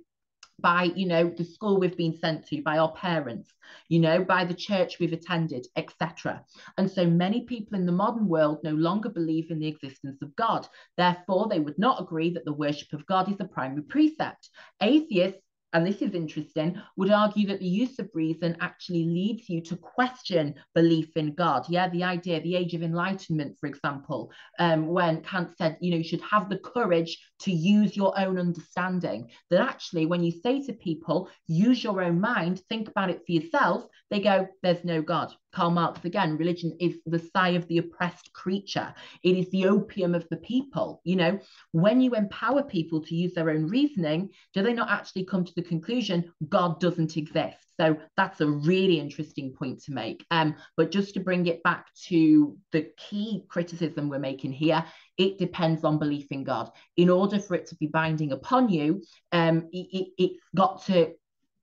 by you know the school we've been sent to by our parents you know by the church we've attended etc and so many people in the modern world no longer believe in the existence of god therefore they would not agree that the worship of god is a primary precept atheists and this is interesting, would argue that the use of reason actually leads you to question belief in God. Yeah, the idea, the age of enlightenment, for example, um, when Kant said, you know, you should have the courage to use your own understanding. That actually, when you say to people, use your own mind, think about it for yourself, they go, there's no God. Karl Marx again, religion is the sigh of the oppressed creature. It is the opium of the people. You know, when you empower people to use their own reasoning, do they not actually come to the conclusion God doesn't exist? So that's a really interesting point to make. Um, but just to bring it back to the key criticism we're making here, it depends on belief in God. In order for it to be binding upon you, um, it, it, it's got to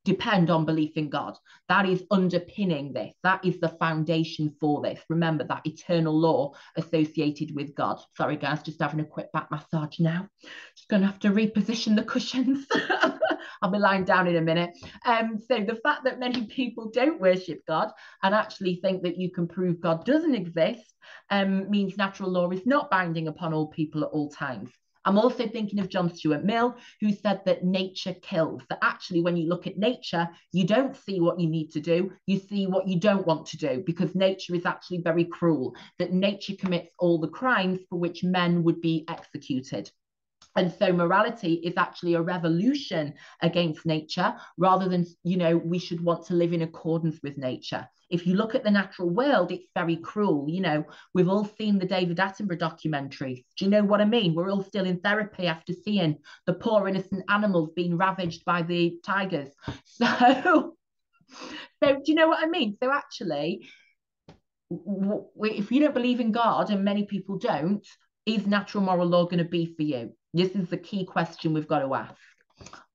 depend on belief in God. That is underpinning this. That is the foundation for this. Remember that eternal law associated with God. Sorry, guys, just having a quick back massage now. Just going to have to reposition the cushions. [LAUGHS] I'll be lying down in a minute. Um, so the fact that many people don't worship God and actually think that you can prove God doesn't exist um, means natural law is not binding upon all people at all times. I'm also thinking of John Stuart Mill, who said that nature kills. That actually, when you look at nature, you don't see what you need to do, you see what you don't want to do, because nature is actually very cruel. That nature commits all the crimes for which men would be executed. And so morality is actually a revolution against nature rather than, you know, we should want to live in accordance with nature. If you look at the natural world, it's very cruel. You know, we've all seen the David Attenborough documentaries. Do you know what I mean? We're all still in therapy after seeing the poor innocent animals being ravaged by the tigers. [LAUGHS] So, so do you know what I mean? So actually, if you don't believe in God, and many people don't, is natural moral law going to be for you? This is the key question we've got to ask.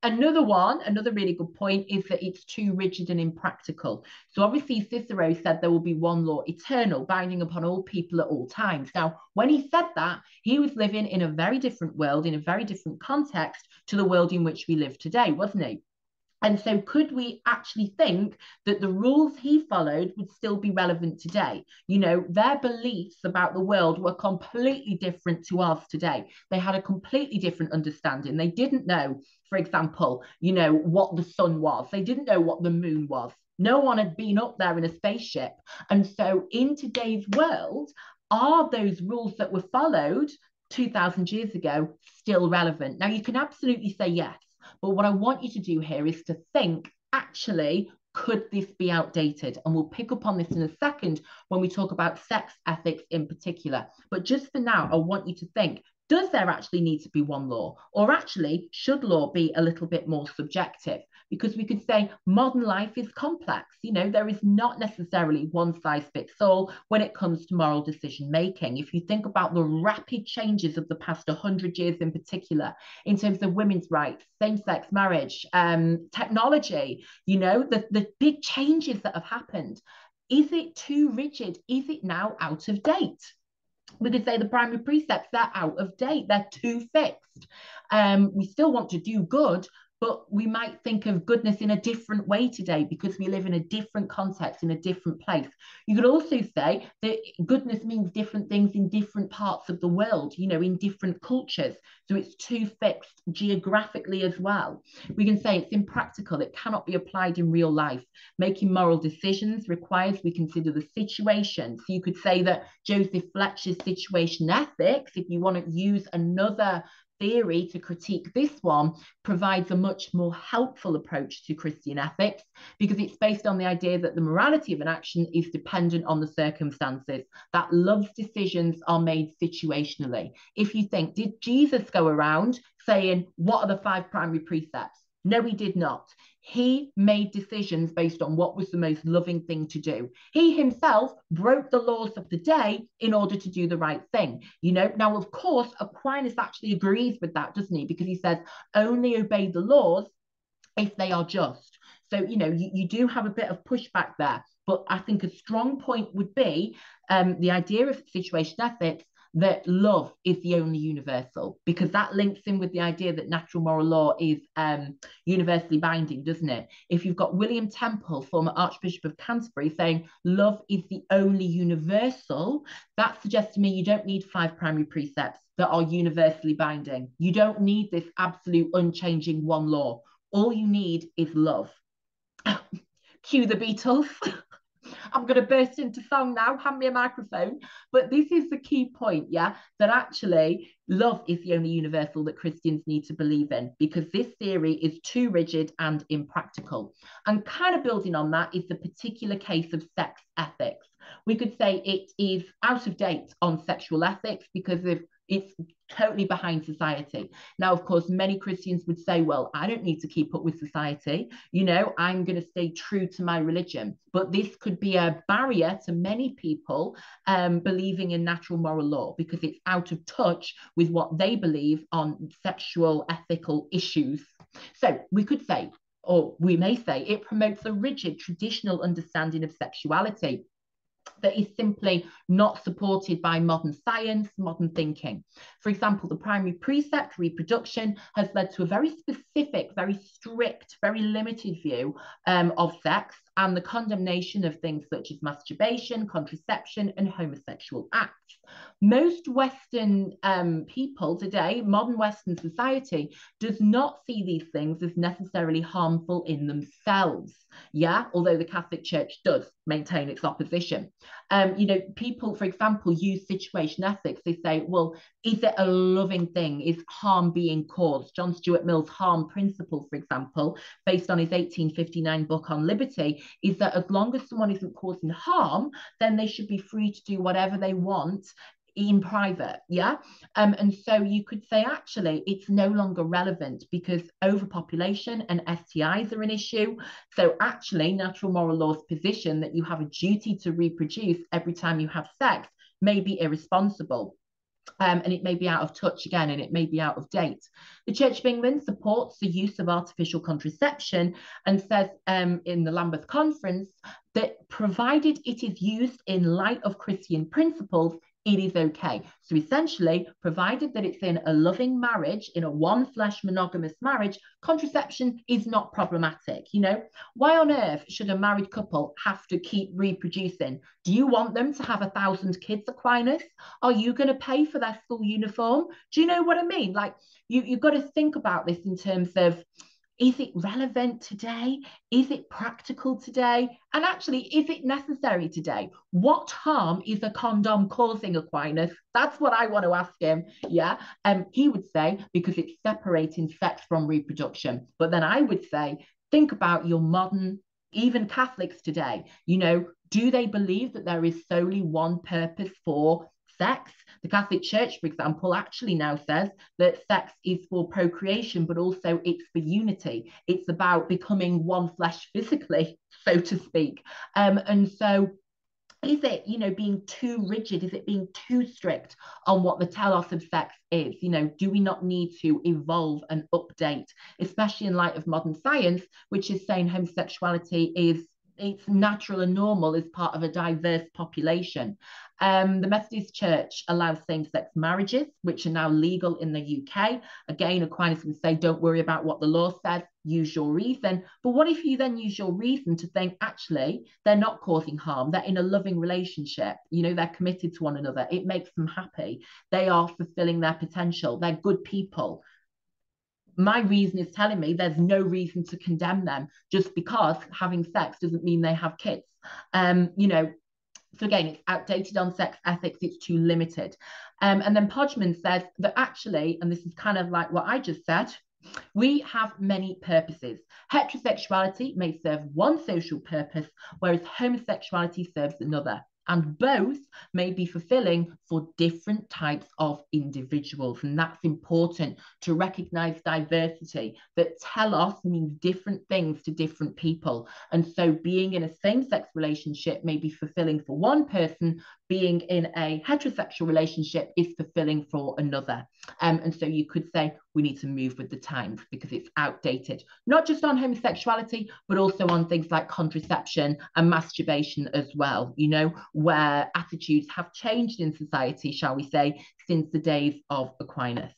Another one, another really good point is that it's too rigid and impractical. So obviously Cicero said there will be one law, eternal, binding upon all people at all times. Now, when he said that, he was living in a very different world, in a very different context to the world in which we live today, wasn't he? And so, could we actually think that the rules he followed would still be relevant today? You know, their beliefs about the world were completely different to ours today. They had a completely different understanding. They didn't know, for example, you know, what the sun was, they didn't know what the moon was. No one had been up there in a spaceship. And so, in today's world, are those rules that were followed 2000 years ago still relevant? Now, you can absolutely say yes but what I want you to do here is to think actually, could this be outdated? And we'll pick up on this in a second when we talk about sex ethics in particular. But just for now, I want you to think does there actually need to be one law? Or actually, should law be a little bit more subjective? because we could say modern life is complex. You know, there is not necessarily one size fits all when it comes to moral decision making. If you think about the rapid changes of the past 100 years in particular, in terms of women's rights, same sex marriage, um, technology, you know, the, the big changes that have happened. Is it too rigid? Is it now out of date? We could say the primary precepts they're out of date. They're too fixed. Um, we still want to do good but we might think of goodness in a different way today because we live in a different context in a different place. You could also say that goodness means different things in different parts of the world you know in different cultures. So it's too fixed geographically as well. We can say it's impractical. It cannot be applied in real life. Making moral decisions requires we consider the situation. So you could say that joseph fletcher's situation ethics if you want to use another theory to critique this one provides a much more helpful approach to Christian ethics because it's based on the idea that the morality of an action is dependent on the circumstances, that love's decisions are made situationally. If you think, did Jesus go around saying, What are the five primary precepts? No, he did not. He made decisions based on what was the most loving thing to do. He himself broke the laws of the day in order to do the right thing. You know, now, of course, Aquinas actually agrees with that, doesn't he? Because he says only obey the laws if they are just. So, you know, you, you do have a bit of pushback there. But I think a strong point would be um, the idea of situation ethics that love is the only universal because that links in with the idea that natural moral law is um, universally binding, doesn't it? If you've got William Temple, former Archbishop of Canterbury, saying love is the only universal, that suggests to me you don't need five primary precepts that are universally binding. You don't need this absolute unchanging one law. All you need is love. [LAUGHS] Cue the Beatles. [LAUGHS] I'm going to burst into song now. Hand me a microphone. But this is the key point, yeah, that actually love is the only universal that Christians need to believe in because this theory is too rigid and impractical. And kind of building on that is the particular case of sex ethics. We could say it is out of date on sexual ethics because of it's totally behind society. Now, of course, many Christians would say, well, I don't need to keep up with society. You know, I'm going to stay true to my religion. But this could be a barrier to many people um, believing in natural moral law because it's out of touch with what they believe on sexual ethical issues. So we could say, or we may say, it promotes a rigid traditional understanding of sexuality that is simply not supported by modern science, modern thinking. For example, the primary precept, reproduction, has led to a very specific, very strict, very limited view um, of sex and the condemnation of things such as masturbation, contraception, and homosexual acts. Most Western um, people today, modern Western society, does not see these things as necessarily harmful in themselves. Yeah, although the Catholic Church does maintain its opposition. Um, you know, people, for example, use situation ethics. They say, well, is it a loving thing? Is harm being caused? John Stuart Mill's harm principle, for example, based on his 1859 book on liberty, is that as long as someone isn't causing harm, then they should be free to do whatever they want in private yeah um and so you could say actually it's no longer relevant because overpopulation and stis are an issue so actually natural moral law's position that you have a duty to reproduce every time you have sex may be irresponsible um, and it may be out of touch again and it may be out of date. The Church of England supports the use of artificial contraception and says um, in the Lambeth Conference that provided it is used in light of Christian principles, it is okay. So essentially, provided that it's in a loving marriage, in a one flesh monogamous marriage, contraception is not problematic. You know, why on earth should a married couple have to keep reproducing? Do you want them to have a thousand kids, Aquinas? Are you going to pay for their school uniform? Do you know what I mean? Like, you, you've got to think about this in terms of is it relevant today? Is it practical today? And actually, is it necessary today? What harm is a condom causing, Aquinas? That's what I want to ask him. Yeah. Um, he would say, because it's separating sex from reproduction. But then I would say, think about your modern, even Catholics today. You know, do they believe that there is solely one purpose for sex? The Catholic Church, for example, actually now says that sex is for procreation, but also it's for unity. It's about becoming one flesh physically, [LAUGHS] so to speak. Um, and so is it you know being too rigid is it being too strict on what the telos of sex is you know do we not need to evolve and update especially in light of modern science which is saying homosexuality is it's natural and normal as part of a diverse population. Um, the Methodist Church allows same-sex marriages, which are now legal in the UK. Again, Aquinas would say, don't worry about what the law says, use your reason. But what if you then use your reason to think, actually, they're not causing harm, they're in a loving relationship, you know, they're committed to one another, it makes them happy, they are fulfilling their potential, they're good people. My reason is telling me there's no reason to condemn them just because having sex doesn't mean they have kids. Um, you know, So again, it's outdated on sex ethics, it's too limited. Um, and then Pojman says that actually, and this is kind of like what I just said, we have many purposes. Heterosexuality may serve one social purpose, whereas homosexuality serves another and both may be fulfilling for different types of individuals. And that's important to recognize diversity, that telos means different things to different people. And so being in a same sex relationship may be fulfilling for one person, being in a heterosexual relationship is fulfilling for another. Um, and so you could say we need to move with the times because it's outdated, not just on homosexuality, but also on things like contraception and masturbation as well, you know, where attitudes have changed in society, shall we say, since the days of Aquinas.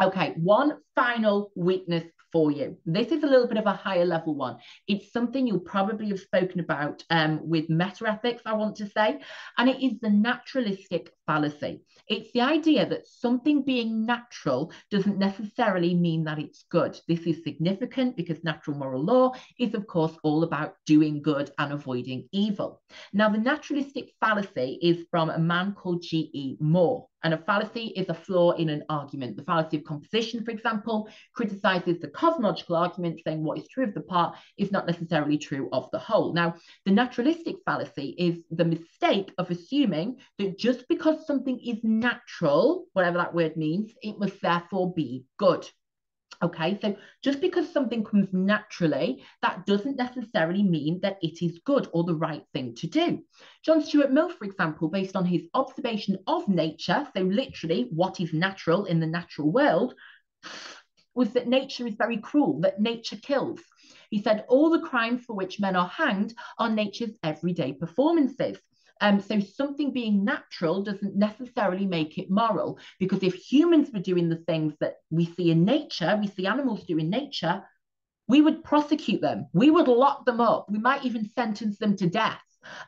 Okay, one final weakness for you. This is a little bit of a higher level one. It's something you'll probably have spoken about um, with meta ethics, I want to say, and it is the naturalistic fallacy. It's the idea that something being natural doesn't necessarily mean that it's good. This is significant because natural moral law is, of course, all about doing good and avoiding evil. Now, the naturalistic fallacy is from a man called G.E. Moore. And a fallacy is a flaw in an argument. The fallacy of composition, for example, criticizes the cosmological argument, saying what is true of the part is not necessarily true of the whole. Now, the naturalistic fallacy is the mistake of assuming that just because something is natural, whatever that word means, it must therefore be good. Okay, so just because something comes naturally, that doesn't necessarily mean that it is good or the right thing to do. John Stuart Mill, for example, based on his observation of nature, so literally what is natural in the natural world, was that nature is very cruel, that nature kills. He said all the crimes for which men are hanged are nature's everyday performances. Um, so something being natural doesn't necessarily make it moral because if humans were doing the things that we see in nature, we see animals do in nature, we would prosecute them. We would lock them up. We might even sentence them to death.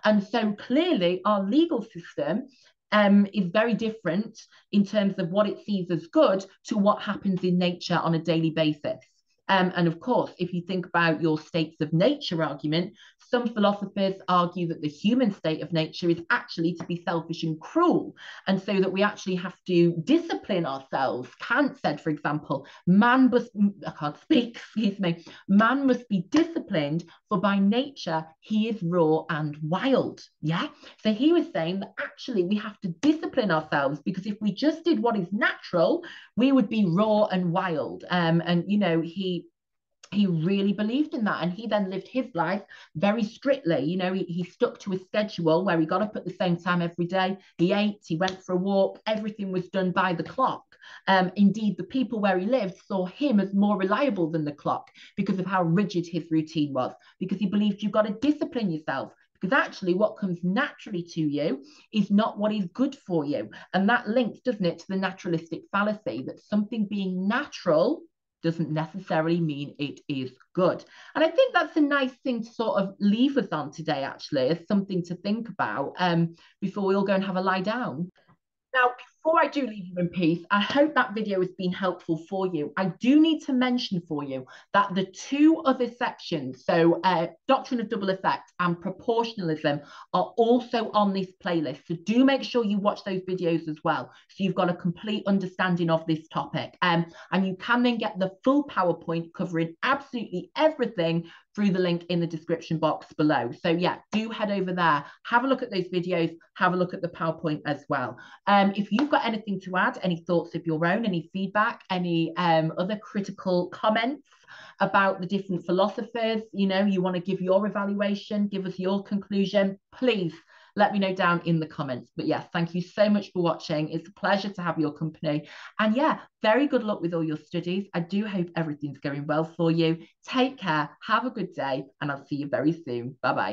And so clearly our legal system um, is very different in terms of what it sees as good to what happens in nature on a daily basis. Um, and of course, if you think about your states of nature argument, some philosophers argue that the human state of nature is actually to be selfish and cruel, and so that we actually have to discipline ourselves. Kant said, for example, man must, I can't speak, [LAUGHS] excuse me, man must be disciplined, for by nature he is raw and wild. Yeah. So he was saying that actually we have to discipline ourselves because if we just did what is natural, we would be raw and wild. Um, and, you know, he he really believed in that. And he then lived his life very strictly. You know he, he stuck to a schedule where he got up at the same time every day. He ate he went for a walk. Everything was done by the clock. Um, indeed the people where he lived saw him as more reliable than the clock because of how rigid his routine was because he believed you've got to discipline yourself because actually what comes naturally to you is not what is good for you. And that links doesn't it to the naturalistic fallacy that something being natural doesn't necessarily mean it is good. And I think that's a nice thing to sort of leave us on today, actually, as something to think about um, before we all go and have a lie down. Now, before I do leave you in peace, I hope that video has been helpful for you. I do need to mention for you that the two other sections, so uh, Doctrine of Double Effect and Proportionalism, are also on this playlist. So do make sure you watch those videos as well. So you've got a complete understanding of this topic. Um, and you can then get the full PowerPoint covering absolutely everything through the link in the description box below. So yeah, do head over there, have a look at those videos, have a look at the PowerPoint as well. Um, if you've got anything to add, any thoughts of your own, any feedback, any um, other critical comments about the different philosophers, you know, you want to give your evaluation, give us your conclusion, please let me know down in the comments. But yes, thank you so much for watching. It's a pleasure to have your company. And yeah, very good luck with all your studies. I do hope everything's going well for you. Take care, have a good day, and I'll see you very soon. Bye bye.